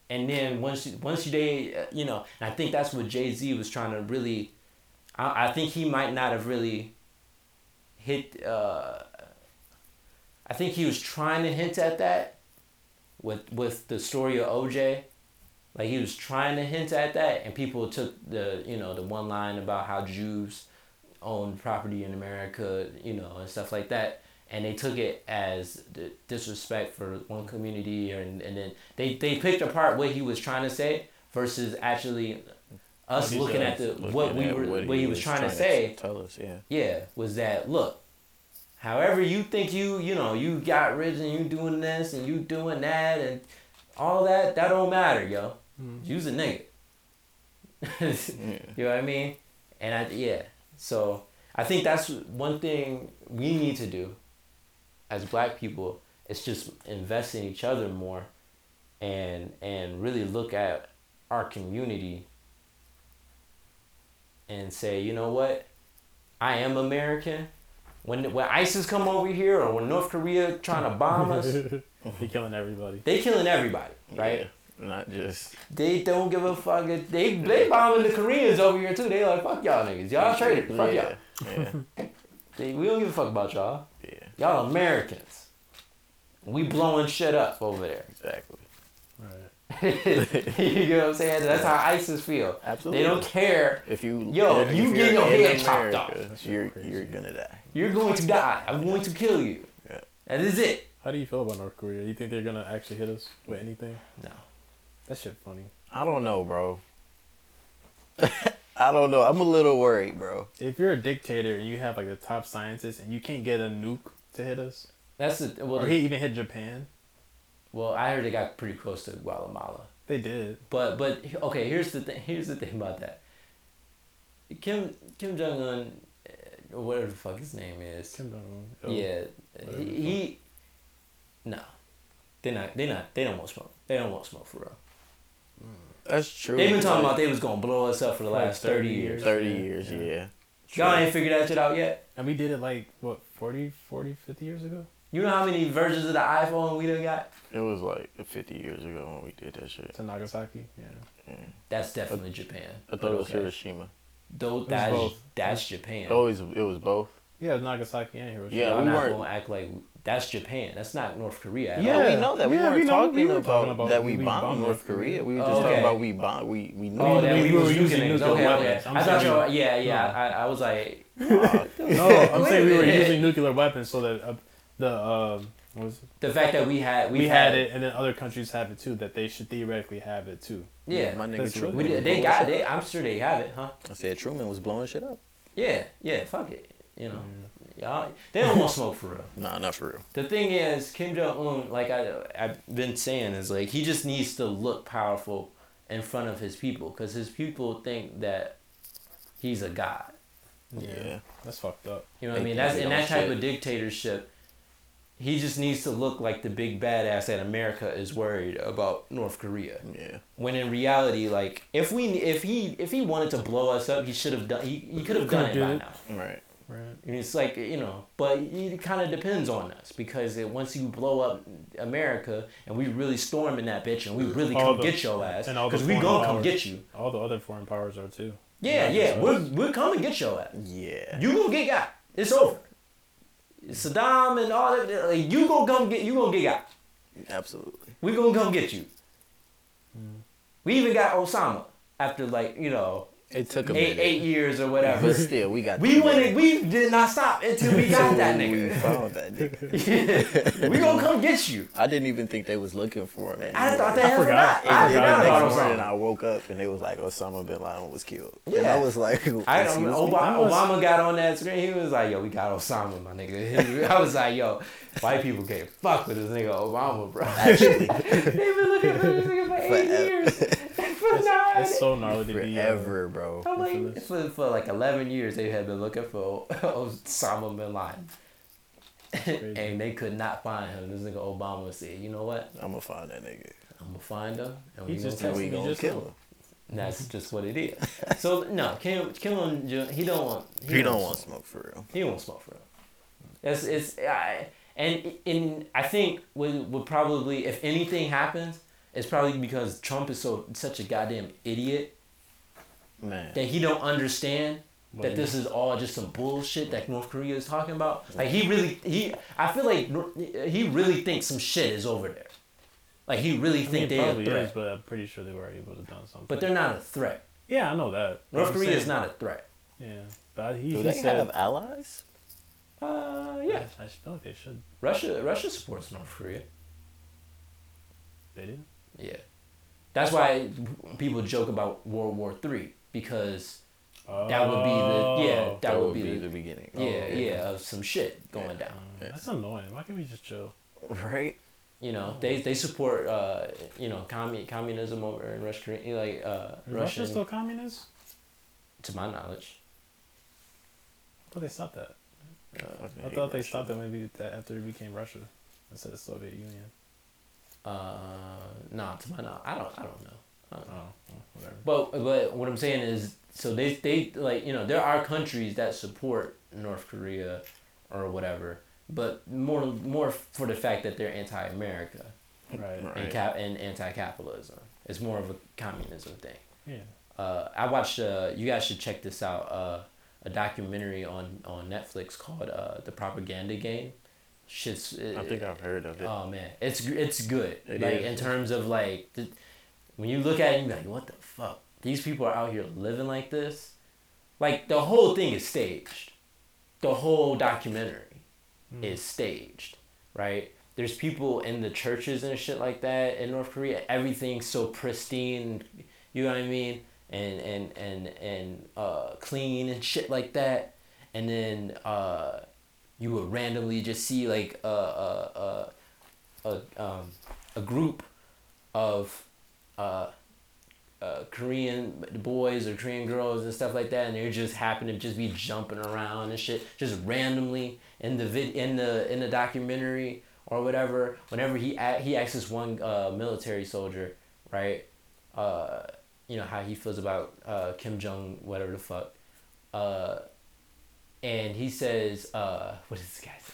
And then once you, once you they uh, you know, I think that's what Jay Z was trying to really. I, I think he might not have really hit. Uh, I think he was trying to hint at that with with the story of OJ. Like he was trying to hint at that, and people took the you know the one line about how Jews own property in America, you know, and stuff like that, and they took it as disrespect for one community, and and then they they picked apart what he was trying to say versus actually us looking at the what we were what, he was trying, to say. Tell us, yeah. Yeah, was that look, however you think you, you know, you got rich and you doing this and you doing that and all that, that don't matter, yo. Mm-hmm. You's a nigga. You know what I mean? And I yeah. So I think that's one thing we need to do as black people is just invest in each other more and and really look at our community and say, you know what? I am American. When when ISIS come over here or when North Korea trying to bomb us, they killing everybody. they killing everybody, right? Yeah. Not just. They don't give a fuck. They they bombing the Koreans over here too. They like fuck y'all niggas. Y'all traitors. Fuck yeah. y'all. Yeah. They, we don't give a fuck about y'all. Yeah. Y'all Americans. We blowing shit up over there. Exactly. Right. you know what I'm saying? That's how ISIS feel. Absolutely. They don't care. If you Yo, if you you're get your in head chopped America, off. You're Crazy. you're gonna die. You're going to die. I'm going to kill you. Yeah. That is it. How do you feel about North Korea? You think they're gonna actually hit us with anything? No. That shit funny. I don't know, bro. I don't know. I'm a little worried, bro. If you're a dictator and you have like the top scientists and you can't get a nuke to hit us, That's the well. or he even hit Japan, Well, I heard they got pretty close to Guatemala. they did. But but okay, here's the thing. Here's the thing about that. Kim Kim Jong Un, eh, or whatever the fuck his name is. Kim Jong Un. yeah, whatever he, he. No, they not. They not. They don't want smoke. They don't want smoke for real. That's true. They've been talking about they was gonna blow us up for the Like last 30 thirty years. thirty Yeah. years. Yeah. Yeah. Y'all ain't figured that shit out yet. And we did it like what 40, 40, 50 years ago. You know how many versions of the iPhone we done got? It was like 50 years ago when we did that shit. To Nagasaki. Yeah. Yeah. That's definitely Japan. I thought it was okay. Hiroshima. Though was that's both. that's Japan. Always, it was both. Yeah, Nagasaki and Hiroshima. Yeah, Y'all we not weren't- gonna act like that's Japan. That's not North Korea. At Yeah. all. Oh, we know that. We yeah, weren't we know- talking, we were about talking about that we we bombed bombed North North Korea. Korea. We were Oh, just okay. talking about we bombed. We we knew. Oh, We- that we we, were using using nuclear okay, okay. weapons. I'm I thought y'all. Yeah, yeah. No. I, I was like, No, I'm saying we were using nuclear weapons so that uh, the um, what was it? the fact that we had we, had, it, and then other countries have it too. That they should theoretically have it too. Yeah, my nigga That's- Truman. we they got shit it. up. I'm sure they have it, huh? I said Truman was blowing shit up. Yeah, yeah. Fuck it. You know, Mm. y'all. They don't want smoke for real. Nah, not for real. The thing is, Kim Jong Un, like I I've been saying, is like he just needs to look powerful in front of his people, because his people think that he's a god. Yeah. that's fucked up. You know what I mean? That's he in that type shit. of dictatorship. He just needs to look like the big badass that America is worried about North Korea. Yeah. When in reality, like if we if he if he wanted to blow us up, he should have done. He, he could have done it by did now. Right. Right. And it's like you know, but it kind of depends on us because it, once you blow up America and we really storm in that bitch and we really All come the- get your ass and all because we gonna come get you. All the other foreign powers are too. Yeah, yeah, we're us. we're coming get your ass. Yeah. You gonna get got. It's over. Saddam and all that. Like, you gonna come get. You gonna get got. Absolutely. We gonna come get you. Mm. We even got Osama after like you know It took a eight minute. eight years or whatever. But still, we got. we went. We did not stop until we got that nigga. We nigga. found that nigga. we gonna come get you. I didn't even think they was looking for him. I thought they I had forgot. forgot. I I the forgot about next morning, Osama. I woke up and they was like Osama bin Laden was killed. Yeah. And I was like, I don't, me? Obama, Obama got on that screen. He was like, "Yo, we got Osama, my nigga." I was like, "Yo, white people can't fuck with this nigga Obama, bro." Actually, They've been looking for this nigga for eight Forever. years. For nine. It's so gnarly to be uh, bro. I'm like, for, for like 11 years, they had been looking for Osama bin Laden. And they could not find him. This nigga Obama said, you know what? I'm gonna find that nigga. I'm going to find him. And He we just gonna kill we him. me gonna kill him. And that's just what it is. So, no, Kim, Kim Jong, he don't want... He don't want want smoke for real. He won't smoke for him. It's it's I, and in I think would would probably if anything happens, it's probably because Trump is so such a goddamn idiot Man. that he don't understand What that this is all just some bullshit that North Korea is talking about. Like he really he I feel like he really thinks some shit is over there. Like he really I mean, think it they're a probably threat, is, but I'm pretty sure they were able to done something. but they're not a threat. yeah, I know that. But North I'm Korea is not a threat. Yeah, but he, Do he they said. have allies? Uh, yeah. I feel like they should. Russia Russia supports North Korea. They did. Yeah, that's why people joke about World War Three because that would be the yeah Oh. that, would, be, the, the, beginning. yeah yeah of some shit going down. Um, That's annoying. Why can't we just chill? Right? You know they they support uh you know commun- communism over in Russia Korea like uh Is Russian Russia still communist? to my knowledge. I thought they stopped that. Uh, Fucking I hate thought they Russia. stopped that maybe that after it became Russia instead of Soviet Union. Uh, nah, to my knowledge, I don't I don't know. I don't know. Oh, whatever. But but what I'm saying is, so they they like you know there are countries that support North Korea, or whatever, but more more for the fact that they're anti-America Right. Right. and cap and anti-capitalism. It's more of a communism thing. Yeah. Uh, I watched. Uh, you guys should check this out. Uh, a documentary on on Netflix called uh, "The Propaganda Game." Shit's. I think I've heard of it. Oh man, it's it's good. It like is. in terms of like, the, when you look at it, you're like, what the fuck? These people are out here living like this. Like the whole thing is staged. The whole documentary is staged, right? There's people in the churches and shit like that in North Korea. Everything's so pristine, you know what I mean, and and and and uh, clean and shit like that. And then uh, you would randomly just see like a a a, a, um, a group of uh, uh, Korean boys or Korean girls and stuff like that, and they just happen to just be jumping around and shit, just randomly in the vid in the in the documentary or whatever. Whenever he a- he asks this one uh, military soldier, right, uh, you know how he feels about uh, Kim Jong whatever the fuck, uh, and he says, uh, what does this guy say?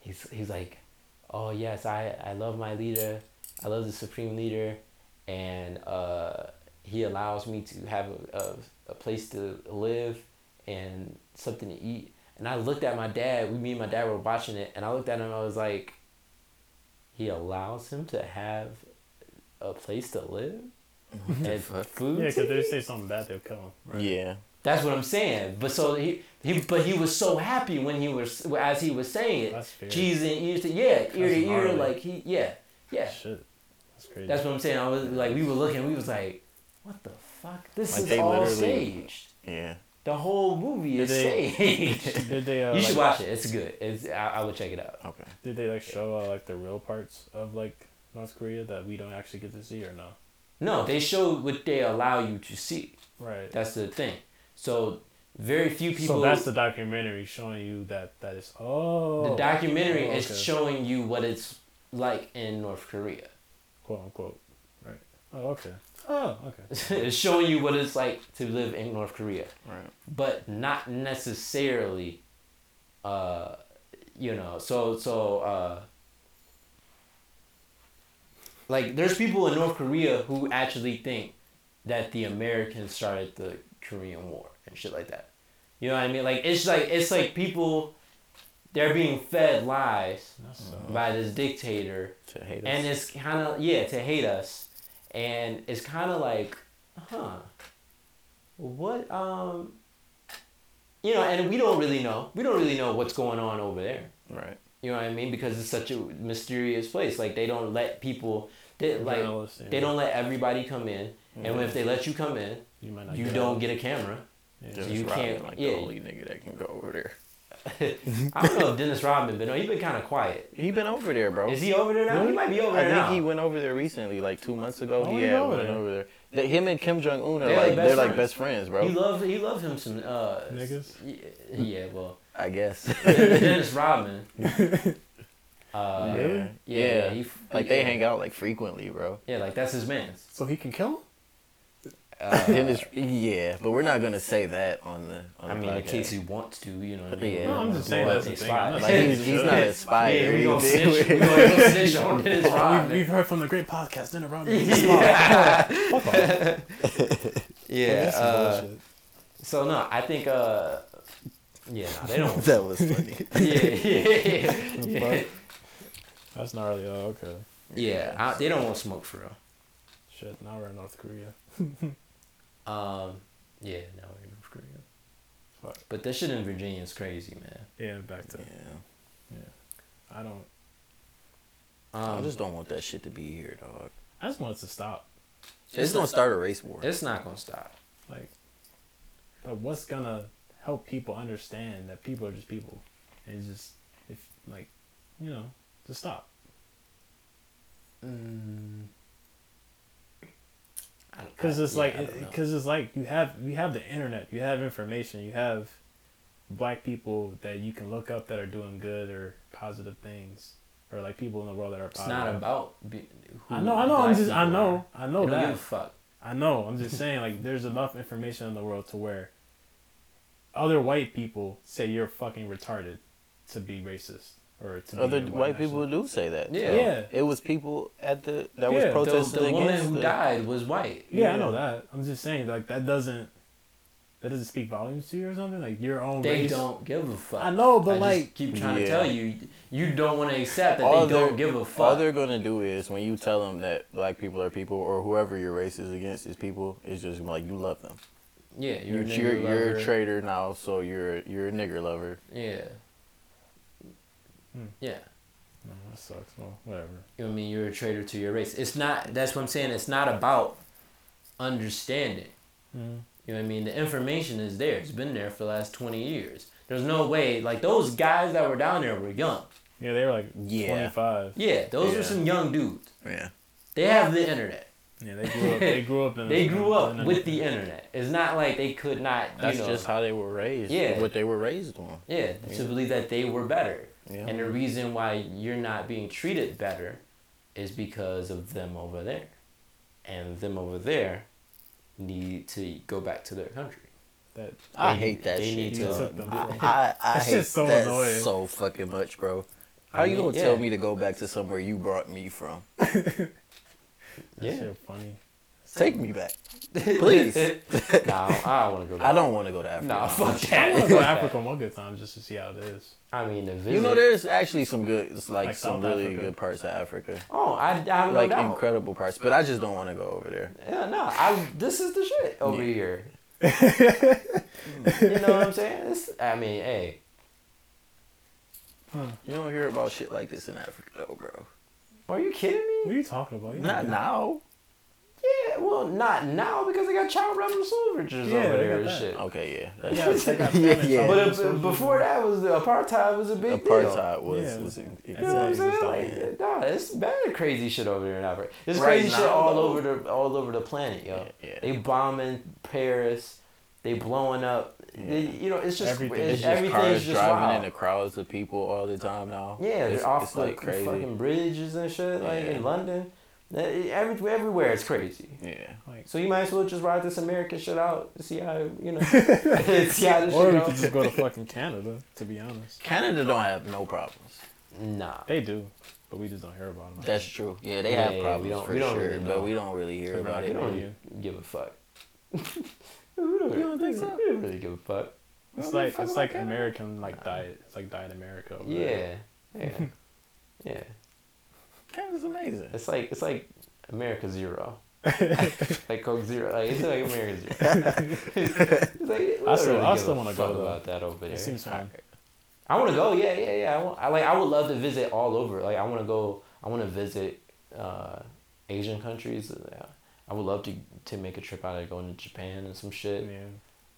He's he's like, oh yes, I I love my leader, I love the supreme leader, and uh, he allows me to have a, a, a place to live and something to eat. And I looked at my dad. We, me and my dad were watching it, and I looked at him. I was like, he allows him to have a place to live and fuck? food. Yeah, because they eat? say something bad, they'll kill him. Right? Yeah. That's what I'm saying. But so he, he but he was so happy when he was as he was saying it. That's fair. Cheese and ear to yeah, ear to ear, like he yeah, yeah. Shit. That's crazy. That's what I'm saying. I was like, we were looking, we was like, what the fuck? This Like, is all staged. Yeah. The whole movie Did is they- staged. did they? Uh, you should like, watch it. It's good. It's I, I would check it out. Okay. Did they like show uh, like the real parts of like North Korea that we don't actually get to see or no? No, they show what they allow you to see. Right. That's the thing. So very few people. so that's the documentary showing you that that is oh the documentary Oh, is showing you what it's like in North Korea. quote unquote. Right. Oh okay. Oh okay. it's showing you what it's like to live in North Korea. Right. but not necessarily uh you know so so uh like there's people in North Korea who actually think that the Americans started the Korean War and shit like that. You know what I mean? Like it's like it's like people they're being fed lies by this dictator To hate us. and it's kind of yeah to hate us and it's kind of like huh what um you know and we don't really know we don't really know what's going on over there right. you know what i mean because it's such a mysterious place like they don't let people they like they don't let everybody come in and if they let you come in You might not. you don't out. get a camera Yeah. Just you Robin, can't- like yeah. the only nigga that can go over there. i don't know if dennis rodman but no he's been kind of quiet He been over there, bro. is he over there now he might be over there. I there think now he went over there recently, like two months ago. Oh, he he had over went there. over there. That him and Kim Jong Un are They're like like they're like best friends, bro. he loved he loved him some uh Niggas? y- yeah well I guess. Dennis Rodman. Uh, Yeah. yeah, Yeah. he, like they hang out like frequently, bro. Yeah, like that's his man. So he can kill him. Uh, Dennis, yeah, but we're not gonna say that on the. On I the mean, in case he wants to, you know. What I mean? Yeah. No, I'm just saying that's they the thing. spy. Like he's, he's not a spy. Yeah, we gonna anything. snitch. We gonna go snitch on Dennis we, Rodman. we've heard from the great podcast, Dinner Rodman. Yeah, Fuck off. yeah. Uh, so no, I think. uh Yeah, no, they don't. that was funny. yeah, yeah, yeah. Fuck. That's gnarly. Oh, okay. Yeah, I, they don't want smoke for real. Shit. Now we're in North Korea. Um, yeah, now we're in North Korea. Fuck. But that shit in Virginia is crazy, man. Yeah. Back to. Yeah, yeah. I don't. Um, I just don't want that shit to be here, dog. I just want it to stop. It's gonna start a race war. it's not gonna stop. Like, but what's gonna help people understand that people are just people, and it's just if like, you know, to stop. Mm. Because it's yeah, like, because it's like you have you have the internet, you have information, you have black people that you can look up that are doing good or positive things, or like people in the world that are it's positive. not about. Be, who I know, I know. I'm just, I know, are. I know They don't give a that. fuck. I know. I'm just saying, like, there's enough information in the world to where other white people say you're fucking retarded to be racist or to Other a white people do say that. Yeah. so Yeah. It was people at the that Yeah, was the- The, protesting the woman who the, died was white. Yeah, I know that. I'm just saying, like, that doesn't that doesn't speak volumes to you or something. Like your own They race. don't give a fuck. I know, but I just like, keep trying to tell you, you don't want to accept that All they don't give a fuck. All they're gonna do is when you tell them that black people are people or whoever your race is against is people, it's just like you love them. Yeah, you're You're a you're, you're a traitor now, so you're you're a nigger lover. Yeah. Hmm. Yeah. no, that sucks. Well, whatever. You know what I mean? You're a traitor to your race. It's not. That's what I'm saying. It's not about understanding. Mm-hmm. You know what I mean? The information is there. It's been there for the last 20 years. There's no way. Like those guys that were down there were young. Yeah, they were like Yeah. 25. Yeah, those Yeah. were some young dudes. Yeah. They have the internet. Yeah, they grew up. They grew up in. They grew up in- with the internet. It's not like they could not. You That's know, just how they were raised. Yeah. What they were raised on. Yeah, to believe that they were better. Yeah. And the reason why you're not being treated better is because of them over there. And them over there need to go back to their country. That I They- hate that they shit. need to- dog. took them I, from- I, I hate so that annoying. so fucking much, bro. How I you mean, gonna yeah. tell me to go back to somewhere you brought me from? that Yeah. shit funny. Take me back. Please. nah, I don't want to go. I don't want to go to Africa. Nah, fuck that. I want to go to Africa one good time just to see how it is. I mean, the visit. You know, there's actually some good, it's like, Like some South really Africa. good parts of Africa. Oh, I, I have no Like doubt. incredible parts, but I just don't want to go over there. Yeah, no, I. This is the shit over Yeah. here. you know what I'm saying? It's, I mean, hey, You don't hear about shit like this in Africa, though, bro. are you kidding me? What are you talking about? You Not know- now. Yeah, well, not now because they got child rebel soldiers Yeah, over there and that. shit. Okay, yeah. Yeah, true. they got yeah, Spanish yeah. But uh, before that was the apartheid was a big deal. Apartheid was, Yeah. was You know what I'm saying? Like, nah, it's bad crazy shit over there in Africa. There's Right crazy shit all though. over the all over the planet, yo. Yeah, yeah. They bombing Paris, they blowing up. They, you know, it's just Everything. It's, It's just everything's cars just driving wild. into crowds of people all the time now. Yeah, it's, they're off it's the like crazy. fucking bridges and shit, like Yeah. in London. Uh, every, everywhere it's crazy. Yeah. Like, So you might as well just ride this American shit out to see how you know see how this or shit we could just go to fucking Canada, to be honest. Canada don't have no problems. Nah. They do, but we just don't hear about them. That's true. Yeah, they Yeah, have yeah, we problems don't- for we don't sure, really know. but we don't really hear So about it. We don't Yeah. even give a fuck. we don't, You don't think so? We don't really give a fuck. It's like it's like Canada. American like diet. It's like diet America. Yeah, yeah, yeah. Canada's amazing. It's like it's like America Zero. like Coke Zero. Like it's like America Zero. it's like, I still- really I still wanna go, though. about that over there. It seems fun. I want to go. Yeah, yeah, yeah. I, want, I like. I would love to visit all over. Like I want to go. I want to visit uh, Asian countries. Yeah. I would love to to make a trip out of going to Japan and some shit, Yeah,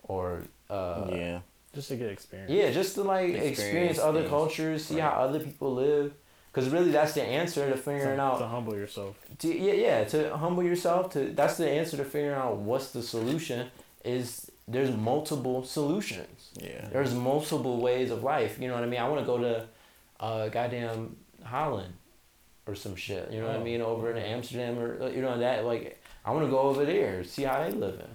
or uh, yeah. just to get experience. yeah, just to like experience, Experience other things. cultures, see Right. how other people live. Cause really, that's the answer to figuring to out. To humble yourself. To, yeah, yeah, to humble yourself. To that's the answer to figuring out what's the solution. Is there's multiple solutions. Yeah. There's multiple ways of life. You know what I mean? I want to go to, uh, goddamn Holland, or some shit. You know what I Oh. mean? Over in Amsterdam or uh, you know that like I want to go over there see how they living.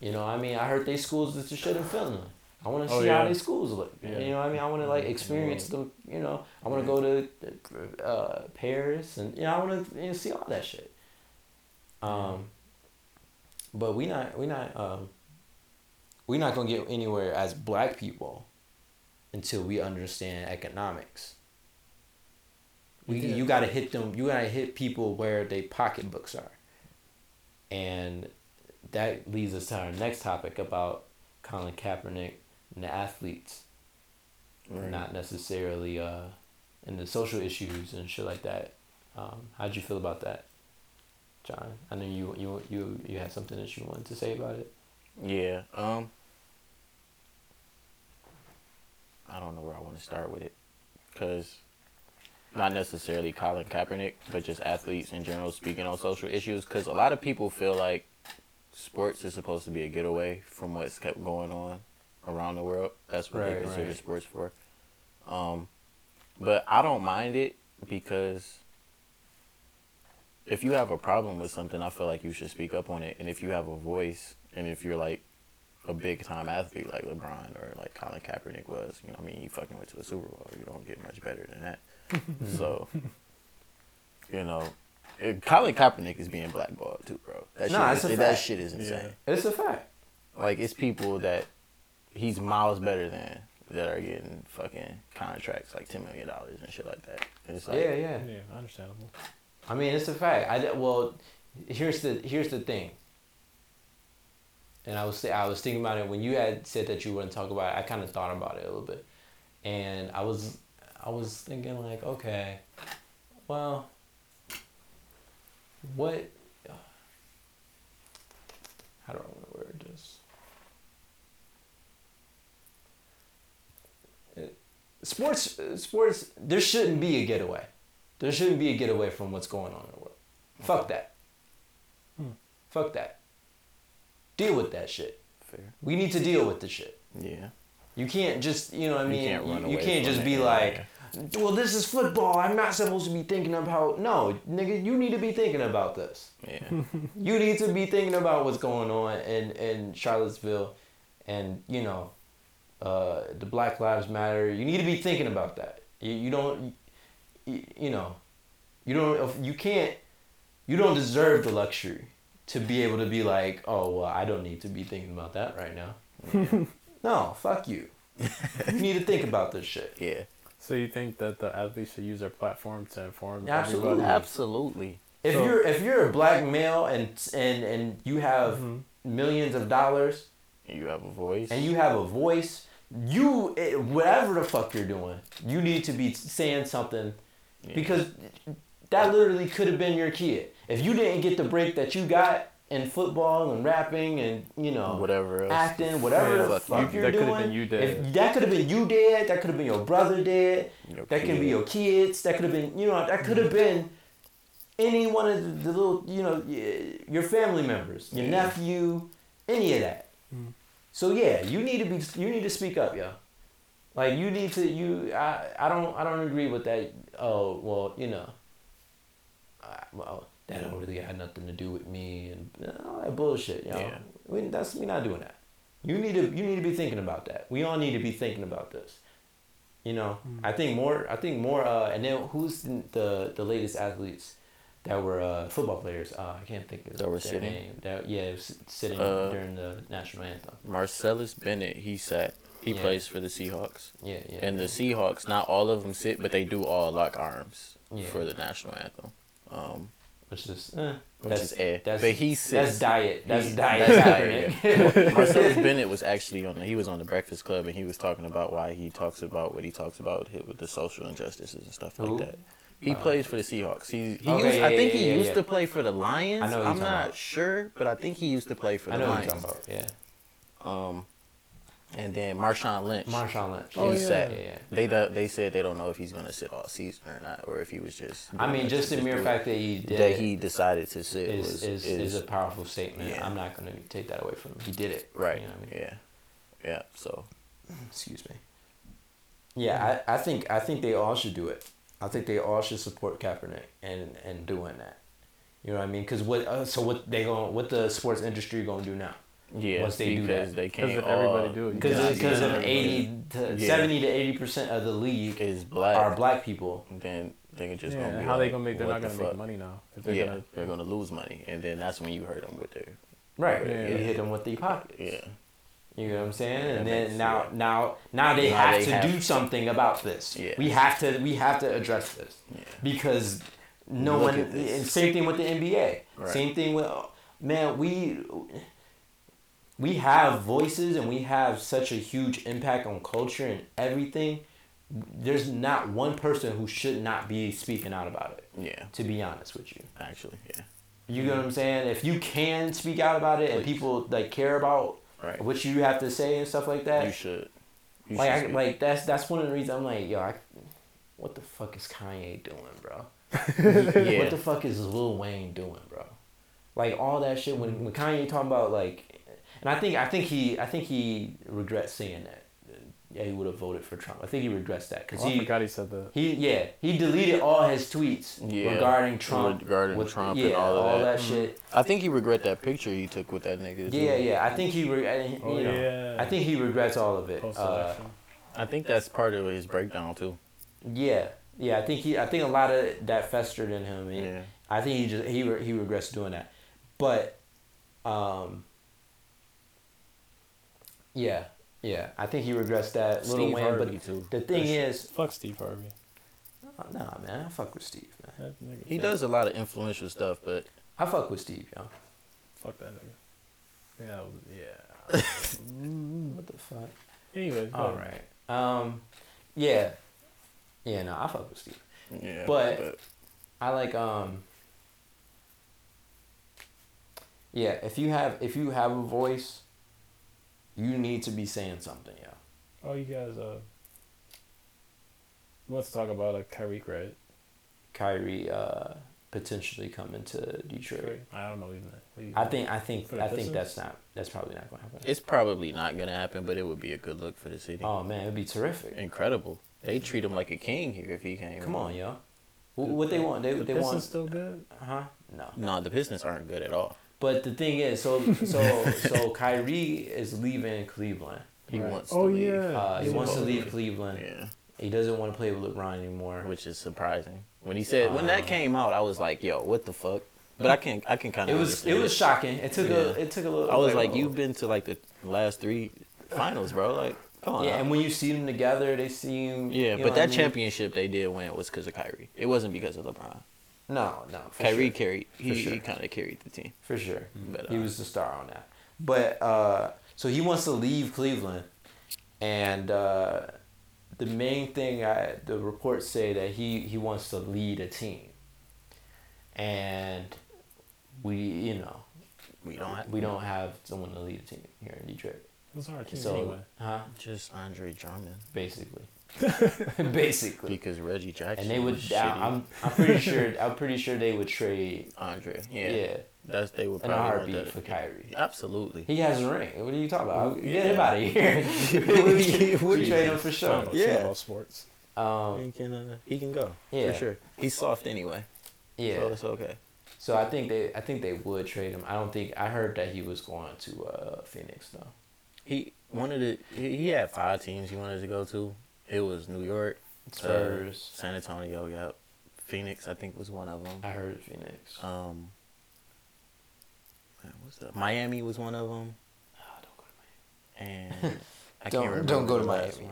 You know, I mean, I heard they schools is the shit in Finland. I want to Oh, see how these schools look. Yeah. You know what I mean? I want to like experience them. You know, I want to go to uh, Paris and you know I want to you know, see all that shit. Um, but we not we not um, we not gonna get anywhere as black people until we understand economics. We Yeah. you gotta hit them. You gotta hit people where their pocketbooks are, and that leads us to our next topic about Colin Kaepernick and the athletes, Right. not necessarily uh, and the social issues and shit like that. Um, how'd you feel about that, Jon? I know you you you you had something that you wanted to say about it. Yeah. Um. I don't know where I want to start with it, cause not necessarily Colin Kaepernick, but just athletes in general speaking on social issues. Cause a lot of people feel like sports is supposed to be a getaway from what's kept going on around the world. That's what Right, they consider right. sports for. Um, but I don't mind it because if you have a problem with something, I feel like you should speak up on it. And if you have a voice, and if you're like a big time athlete like LeBron or like Colin Kaepernick was, you know, I mean, you fucking went to the Super Bowl. You don't get much better than that. so, you know, it, Colin Kaepernick is being blackballed too, bro. That Nah, shit, is, that shit is insane. It's a fact. Like it's people that he's miles better than that are getting fucking contracts like ten million dollars and shit like that. It's like, yeah, yeah. Yeah, understandable. I mean, it's a fact. I di- well, here's the here's the thing. And I was I was thinking about it when you had said that you wouldn't talk about it. I kind of thought about it a little bit, and I was I was thinking like, okay, well, what? How do I want to word this? Sports, sports. There shouldn't be a getaway. There shouldn't be a getaway from what's going on in the world. Fuck that. Hmm. Fuck that. Deal with that shit. fair. We need to deal with the shit. Yeah. You can't just, you know what I You mean? can't run you, can't just be like, well, this is football. I'm not supposed to be thinking about. No, nigga, you need to be thinking about this. Yeah. You need to be thinking about what's going on in, in Charlottesville and, you know, uh, the Black Lives Matter. You need to be thinking about that. You, you don't, you, you know, you don't, you can't, you don't deserve the luxury to be able to be like, oh well, I don't need to be thinking about that right now. no, fuck you. you need to think about this shit. Yeah. So you think that the athletes should use their platform to inform Absolutely. everybody? Absolutely. If So- you're if you're a black male and and and you have Mhm. millions of dollars You have a voice. and you have a voice, you eh, whatever the fuck you're doing, you need to be saying something Yeah. because that literally could have been your kid. If you didn't get the break that you got in football and rapping and you know whatever else. acting, whatever Yeah, the fuck fuck you- you're that could doing, have been you dead. If, that could have been you dead. That could have been your brother dead. Your That can be kid. your kids. That could have been you know that could have been any one of the, the little you know your family members, your Yeah. nephew, any of that. Mm. So yeah, you need to be you need to speak up, yo. Like you need to you I I don't I don't agree with that. Oh well, you know. I, well, that don't really have nothing to do with me and all that bullshit, yo. Yeah. We that's we not doing that. You need to you need to be thinking about that. We all need to be thinking about this. You know, I think more. I think more. Uh, and then who's the, the latest athletes that were uh, football players? Uh, I can't think of That were their sitting? name. That yeah, was sitting Uh, during the national anthem. Marcellus Bennett, he sat. He Yeah. plays for the Seahawks. Yeah, yeah. And the Seahawks, not all of them sit, but they do all lock arms Yeah. for the national anthem. Um, which is eh, which that's is eh. that's but he that's diet. That's he- diet. that's diet, Marcellus Bennett was actually on. The, he was on the Breakfast Club, and he was talking about why he talks about what he talks about with, with the social injustices and stuff like Who? that. He plays for the Seahawks. He, he Okay, used, yeah, I think yeah, he yeah, used yeah. to play for the Lions. I know I'm not about. sure, but I think he used to play for the I know Lions. you're talking about. Yeah, Um, and then Marshawn Lynch. Marshawn Lynch. Oh, he yeah. sat. Yeah, yeah. They do- they said they don't know if he's gonna sit all season or not, or if he was just. I mean, just the mere fact that he did that he decided to sit is, was is, is, is a powerful statement. Yeah. I'm not going to take that away from him. He did it. right. You know what I mean? Yeah, yeah. So excuse me. Yeah, I, I think I think they all should do it. I think they all should support Kaepernick and and doing that. You know what I mean? Because what uh, so what they going what the sports industry gonna do now? yeah, Once they do because that. they can't. if everybody do it, Because Yeah, because yeah, of eighty to Yeah. seventy to eighty percent of the league is black. are black people. Then they can just yeah, gonna be how they gonna make? They're not the gonna make money now. If they're yeah, gonna, they're gonna lose money, and then that's when you hurt them with their. Right. Yeah. You hit them with the pockets. Yeah, You know what I'm saying? And makes- then now, yeah. now, now they Now have they to have do to. something about this. Yeah. We have to, we have to address this because no Look one. And same thing with the NBA. Right. Same thing with man. We we have voices and we have such a huge impact on culture and everything. There's not one person who should not be speaking out about it. yeah. To be honest with you. Actually, yeah. You know what I'm saying? If you can speak out about it and people like care about Right. what you have to say and stuff like that, You should. You like should I, like that's that's one of the reasons I'm like, yo, I, what the fuck is Kanye doing, bro? yeah. What the fuck is Lil Wayne doing, bro? Like all that shit when when Kanye talking about like, and I think I think he I think he regrets saying that. Yeah, he would have voted for Trump. I think he regrets that because oh, I he forgot he said that. he yeah he deleted all his tweets Yeah. regarding Trump, Regarding with- Trump yeah, and all of that. shit. I think he regret that picture he took with that nigga. too. Yeah, yeah. I think he, re- I- Oh you know, yeah. I think he regrets all of it. Uh. I think that's part of his breakdown too. yeah, yeah. I think he, I think a lot of that festered in him. and Yeah. I think he just he re- he regrets doing that, but, um. Yeah, yeah. I think he regrets that. Little Steve Wayne, Harvey but too. the thing is, Fuck Steve Harvey. nah, man. I fuck with Steve, man. That nigga. He does a lot of influential stuff, but I fuck with Steve, yo. Fuck that nigga. Yeah. Yeah. What the fuck? anyway. go All ahead. right. Um, yeah, yeah. No, I fuck with Steve. yeah. But- I like um Yeah, if you have if you have a voice, you need to be saying something, yeah. Oh, you guys. Uh. Let's talk about a Kyrie right? Kyrie uh potentially coming to Detroit. I don't know even. What do you I think I think For the I think that's not that's probably not gonna happen. it's probably not gonna happen, but it would be a good look for the city. Oh man, it'd be terrific. Incredible. They treat him like a king here if he came. Come on, yo. Wh- What they want? They The they Pistons want still good. Uh huh? No. No, the Pistons aren't good at all. But the thing is, so so so Kyrie is leaving Cleveland. He Right. wants Oh, to leave. yeah. Uh, he He's wants to leave. Cleveland. Yeah. He doesn't want to play with LeBron anymore. Which is surprising. When he said when Uh, that came out, I was like, yo, what the fuck? But I can I can kind of. It of. was it was shocking. It took a it took a little. I was like, oh. you've been to like the last three finals, bro. Like, come on. Yeah, and when you see them together, they seem. yeah, but that I mean? championship they did win was because of Kyrie. It wasn't because of LeBron. No, no. For Kyrie sure. carried. He, sure. he kind of carried the team. for sure. But, he uh, was the star on that. But uh, so he wants to leave Cleveland, and uh, the main thing I, the reports say that he he wants to lead a team, and we you know We don't have. we don't have someone to lead a team here in Detroit. It's our team So anyway. huh? Just Andre Drummond Basically, basically. because Reggie Jackson. And they would. was I, shitty. I'm. I'm pretty sure. I'm pretty sure they would trade. Andre. Yeah. Yeah. That's they would in a probably want heartbeat that. for Kyrie. Absolutely. He has a ring. What are you talking about? Get Yeah. him out of here. we you trade him for sure. It's Yeah. not all sports. Um, He can. Uh, he can go. Yeah. For sure. He's soft anyway. yeah. So it's okay. So I think they. I think they would trade him. I don't think. I heard that he was going to uh, Phoenix though. He wanted to. He he had five teams he wanted to go to. It was New York, Spurs. uh, San Antonio. Yep. Phoenix, I think, was one of them. I heard Phoenix. Um. man, What's that? Miami was one of them, Ah, don't go to and I Don't- can't remember don't go to Miami.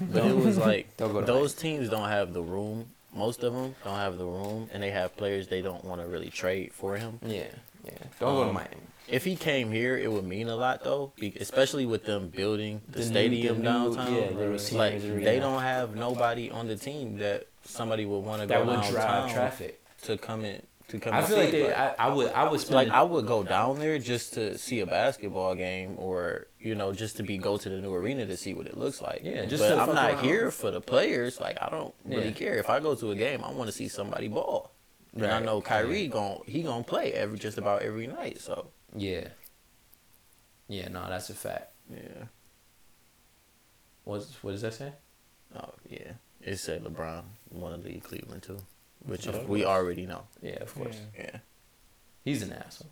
But it was like Don't go to those teams don't have the room. Most of them don't have the room, and they have players they don't want to really trade for him. Yeah, yeah. Don't go to Um, Miami. If he came here, it would mean a lot though, especially with them building the, The new- stadium the new- downtown. yeah, the like Arena. they don't have nobody on the team that somebody would want to go That would downtown drive traffic. to come in to come. I feel see. like they. I, I would. I would spend. like I would go down there just to see a basketball game, or you know, just to be go to the new arena to see what it looks like. Yeah, just but I'm not around. here for the players. Like I don't really Yeah. care if I go to a game. I want to see somebody ball. And I know Kyrie gon' he gonna play every just about every night. So yeah. Yeah. No, that's a fact. yeah, What's what does that say? oh yeah, it said LeBron want to leave Cleveland too, which Of we already know. Yeah, of course. Yeah, He's an asshole.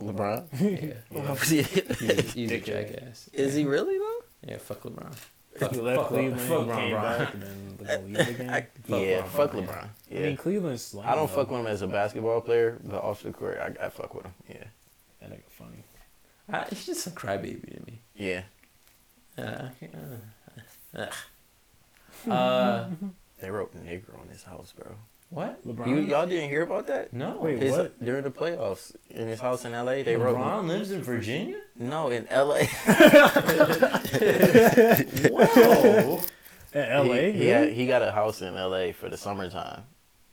LeBron. Yeah. He's a, he's a jackass. Is he really though? Yeah, fuck LeBron. He Fuck, left fuck, Cleveland, fuck he came LeBron. back, and then was again. I, Fuck yeah, LeBron, fuck. LeBron. Yeah. I mean, Cleveland's. lame, I don't though. fuck with him as a basketball player, but off the court, I, I fuck with him. Yeah. That nigga funny. I, he's just a crybaby to me. Yeah. Uh, I can't- uh, ugh. uh, They wrote nigger on his house, bro. What? LeBron. You, y'all didn't hear about that? No. Wait, His, what? During the playoffs, in his house in LA, they wrote LeBron lives in Virginia. no in LA. Whoa. At L.A. He, he, had, he got a house in LA for the summertime.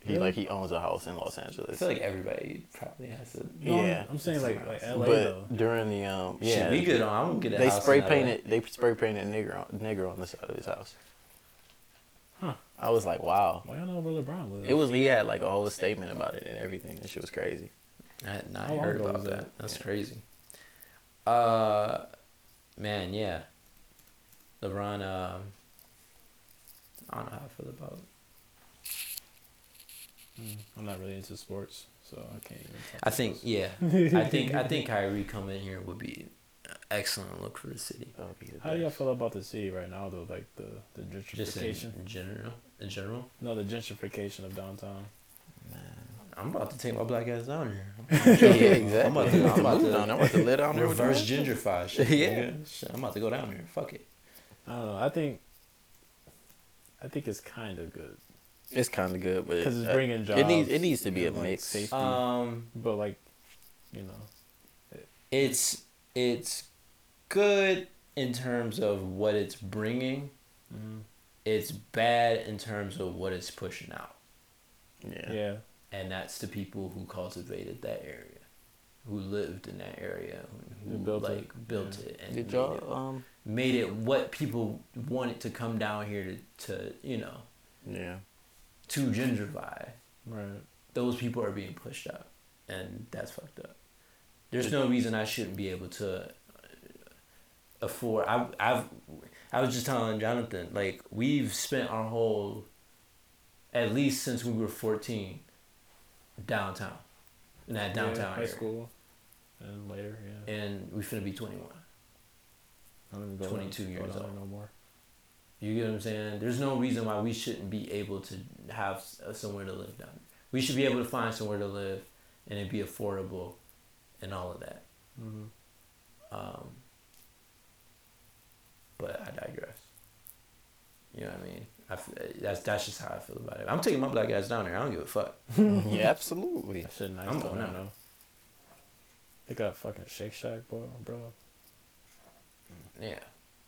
He Really? like he owns a house in Los Angeles. I feel like everybody probably has to. No, I'm- Yeah. I'm saying like like L.A. but though. during the um yeah, Shit, we good on. I'm gonna get a they house spray in LA. painted they spray painted nigger on nigger on the side of his house. Huh. I was like, wow. Why y'all know where LeBron lives? It was he had like a whole statement about it and everything. That shit was crazy. I had not How heard about that. that? That's crazy. Uh, man, yeah. LeBron. Um, I don't know how I feel about. Mm, I'm not really into sports, so I can't even. talk I think about yeah. I think I think Kyrie coming here would be an excellent look for the city. Be the How do y'all feel about the city right now, though? Like the the Just in, gentrification. in general. In general, No, the gentrification of downtown. Man, I'm about to take my black ass down here. yeah, exactly. I'm about to- I'm about to- down. I'm about to live down there with Reverse you. gentrify shit. Yeah. Shit, I'm about to go down there. Fuck it. I don't know. I think. I think it's kind of good It's kind of good, but because it's uh, bringing jobs. It needs it needs to be a and, like, mix. Safety, Um, but like, you know, it's it's good in terms of what it's bringing. mhm. It's bad in terms of what it's pushing out, Yeah. yeah. and that's the people who cultivated that area, who lived in that area, who, Who who built like it, built yeah. it and Did made y'all it, um made it what people wanted to come down here to, to you know yeah. to gentrify. Right. those people are being pushed out, and that's fucked up. There's no reason I shouldn't be able to afford. I've, I've, I was just telling Jonathan, like we've spent our whole, at least since we were fourteen, downtown, in that downtown yeah, high area, school, and later, yeah. and we're finna be twenty one. I don't even go 22 down- years down old. there No more. You get what I'm saying? There's no reason why we shouldn't be able to have uh, somewhere to live down there. We should be able to find somewhere to live and it'd be affordable, and all of that. Mhm. Um, but I digress. You know what I mean? I f that's that's just how I feel about it. I'm taking my black ass down there. I don't give a fuck. yeah, absolutely. That shit nice. I'm going out. know. They got fucking Shake Shack, bro. bro. Yeah,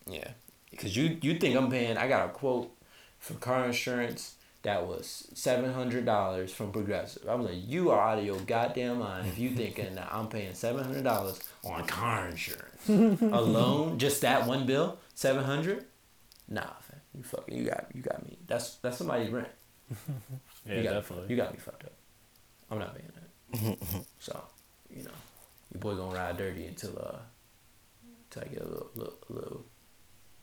yeah. Because you you think I'm paying? I got a quote for car insurance that was seven hundred dollars from Progressive. I was like, you are out of your goddamn mind if you thinking that I'm paying seven hundred dollars on car insurance alone. Just that one bill, seven hundred. Nah, fam. you fucking you got you got me. That's that's somebody's rent. Yeah, you got definitely. Me, you got me fucked up. I'm not paying that. so, you know, your boy gonna ride dirty until uh, until I get a little little little,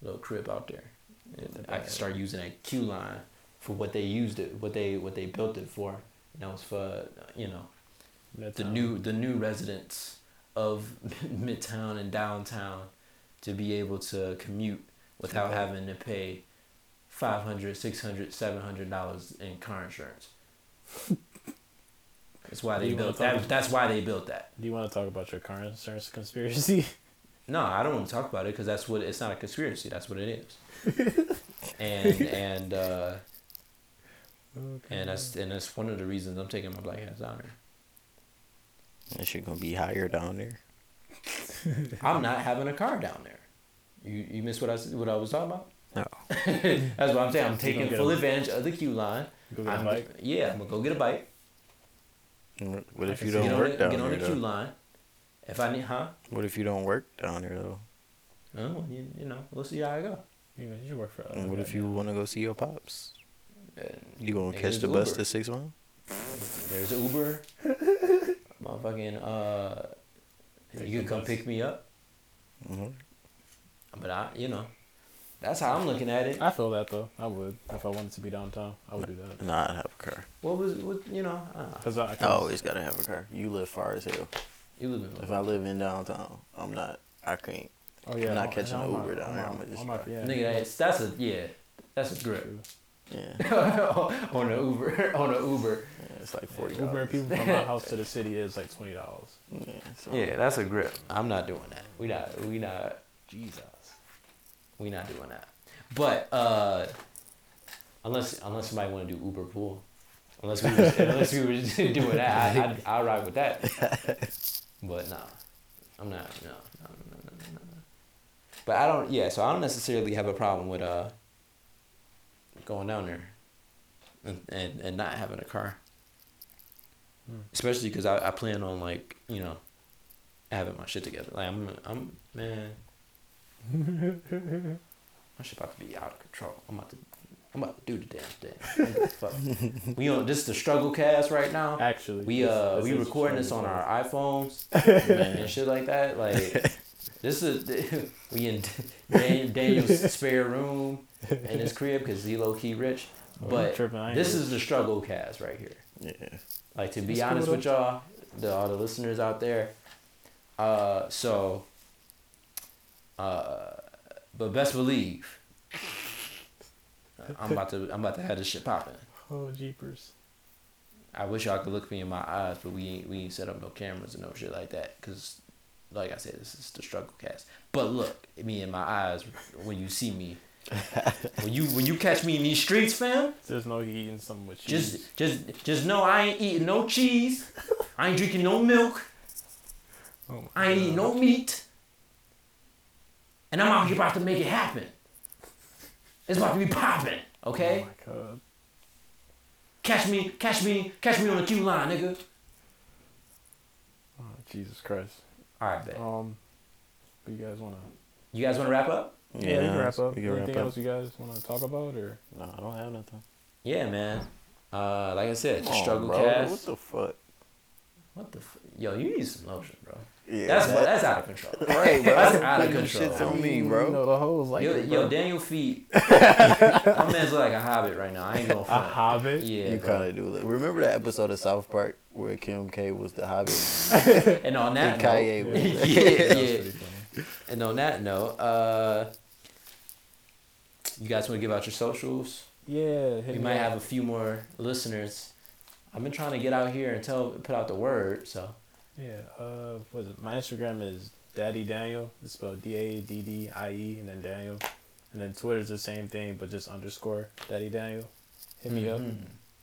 little crib out there, and I can start using that Q line for what they used it, what they what they built it for. And that was for you know the new the new residents of Midtown and downtown to be able to commute without having to pay 500 600 700 dollars in car insurance. That's why they built that about- that's why they built that. Do you want to talk about your car insurance conspiracy? no i don't want to talk about it because that's what it's not a conspiracy that's what it is. And and uh and that's and that's one of the reasons i'm taking my black ass down there That shit gonna be higher down there. i'm not having a car down there you you missed what i s- what i was talking about No. that's what i'm saying i'm taking full a- advantage of the Q line Go get a I'm- bike. yeah i'm gonna go get a bike What if you don't get on, work the, down get on there the Q though? line. If I need, huh? What if you don't work down there though? Oh, you, you know, we'll see how I go. You, you should work for. And what if you want to go see your pops? And You gonna catch the Uber. bus to six one? there's Uber. Motherfucking, uh, you can come pick me up. Mm-hmm. But I, you know, that's how I'm looking at it. I feel that though. I would if I wanted to be downtown. I would do that. Nah, I'd have a car. What was, what, you know, I. Cause I, I cause always gotta have a car. You live far as hell. You live in If I live in downtown, I'm not. I can't. oh yeah, I'm not on- catching an my- Uber down on there, my- I'ma just on yeah, Nigga, that's, that's a, yeah, that's a grip. True. Yeah, on the Uber, on the Uber. yeah it's like forty Uber dollars. people from my house to the city is like twenty dollars. Yeah, so Yeah, that's a grip. I'm not doing that. We not, we not, Jesus. We not doing that. But uh, unless unless somebody want to do Uber pool, unless we was, unless we were doing that, I, I'd, I'll ride with that. But nah, I'm not. No, no, no, no, no, no. no. But I don't. Yeah, so I don't necessarily have a problem with uh going down there and and, and not having a car. Hmm. Especially because I, I plan on like you know having my shit together. Like I'm I'm man. My shit about to be out of control. I'm about to I'm about to do the damn thing. I don't give a fuck. we on this is the struggle cast right now. Actually, We uh this we recording this on our iPhones and shit like that. Like this is we in Daniel's spare room in his crib because he low key rich. Oh, But tripping, this is the struggle cast right here. Yeah. Like to be cool honest though. with y'all, the all the listeners out there. Uh, so. Uh, but best believe. I'm about to I'm about to have this shit popping. Oh jeepers! I wish y'all could look me in my eyes, but we ain't we ain't set up no cameras and no shit like that. Cause, like I said, this is the struggle cast. But look, me in my eyes when you see me, when you when you catch me in these streets, fam. There's no eating something with cheese. Just just just know I ain't eating no cheese. I ain't drinking no milk. Oh I ain't eating no meat. And I'm out here about to make it happen. It's about to be popping, okay? Oh my god! Catch me, catch me, catch me on the Q line, nigga. Oh, Jesus Christ! All right, bet. Um, but you guys wanna? You guys want to wrap up? Yeah, we can wrap up. We can Anything wrap up. else you guys want to talk about or? No, I don't have nothing. Yeah, man. Uh, like I said, Come on, struggle bro. cast. What the fuck? What the? F- Yo, you need some lotion, bro. Yeah, That's that- that's out of control. right, bro. That's That's out of control. shit on me, bro. You bro. know the hoes like yo, it, yo. Daniel feet. My man's look like a hobbit right now. I ain't gonna A hobbit. Yeah, you kind of do look. Remember that episode of South Park where Kim K was the Hobbit? And on that And note, Kanye was- yeah, That was yeah. funny. And on that note, uh, you guys want to give out your socials? Yeah, hit We might up. have a few more listeners I've been trying to get out here and tell put out the word. So Yeah. Uh, what is it? My Instagram is Daddy Daniel. It's spelled D A D D I E and then Daniel, and then Twitter's the same thing but just underscore Daddy Daniel. Hit me up.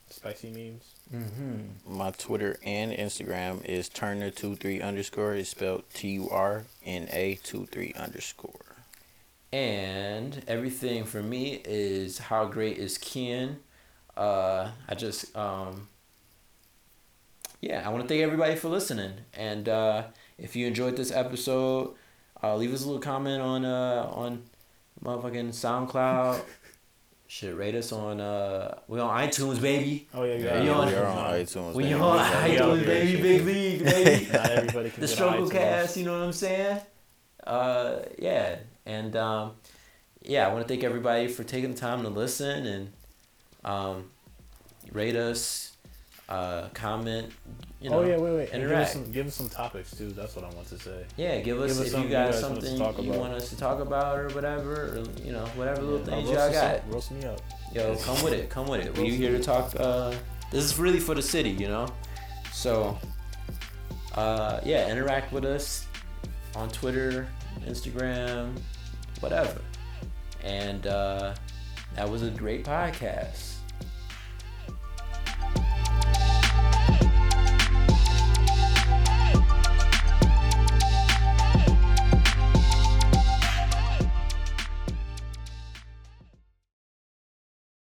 Spicy memes. Mm-hmm. My Twitter and Instagram is Turna23 underscore. It's spelled T U R N A two three underscore. And everything for me is how great is Kian. Uh, I just um, yeah, I want to thank everybody for listening. And uh, if you enjoyed this episode, uh, leave us a little comment on uh on motherfucking SoundCloud. Shit, rate us on uh we on iTunes, baby. Oh yeah, Yeah, you yeah, on- we are on iTunes. We baby. on got it. iTunes, baby, big league, baby. Not everybody can the get struggle iTunes. cast you know what i'm saying uh yeah and um yeah i want to thank everybody for taking the time to listen and um rate us uh comment you know oh yeah, wait, wait. And Give us, interact. some, give us some topics too. That's what I want to say. yeah give us, Give us if you got guys want us to something you want us to talk about or whatever or you know whatever little Yeah, things y'all got up, Roast me up. yo come with it come with it we here to talk uh this is really for the city you know so uh yeah interact with us on twitter instagram whatever. And uh that was a great podcast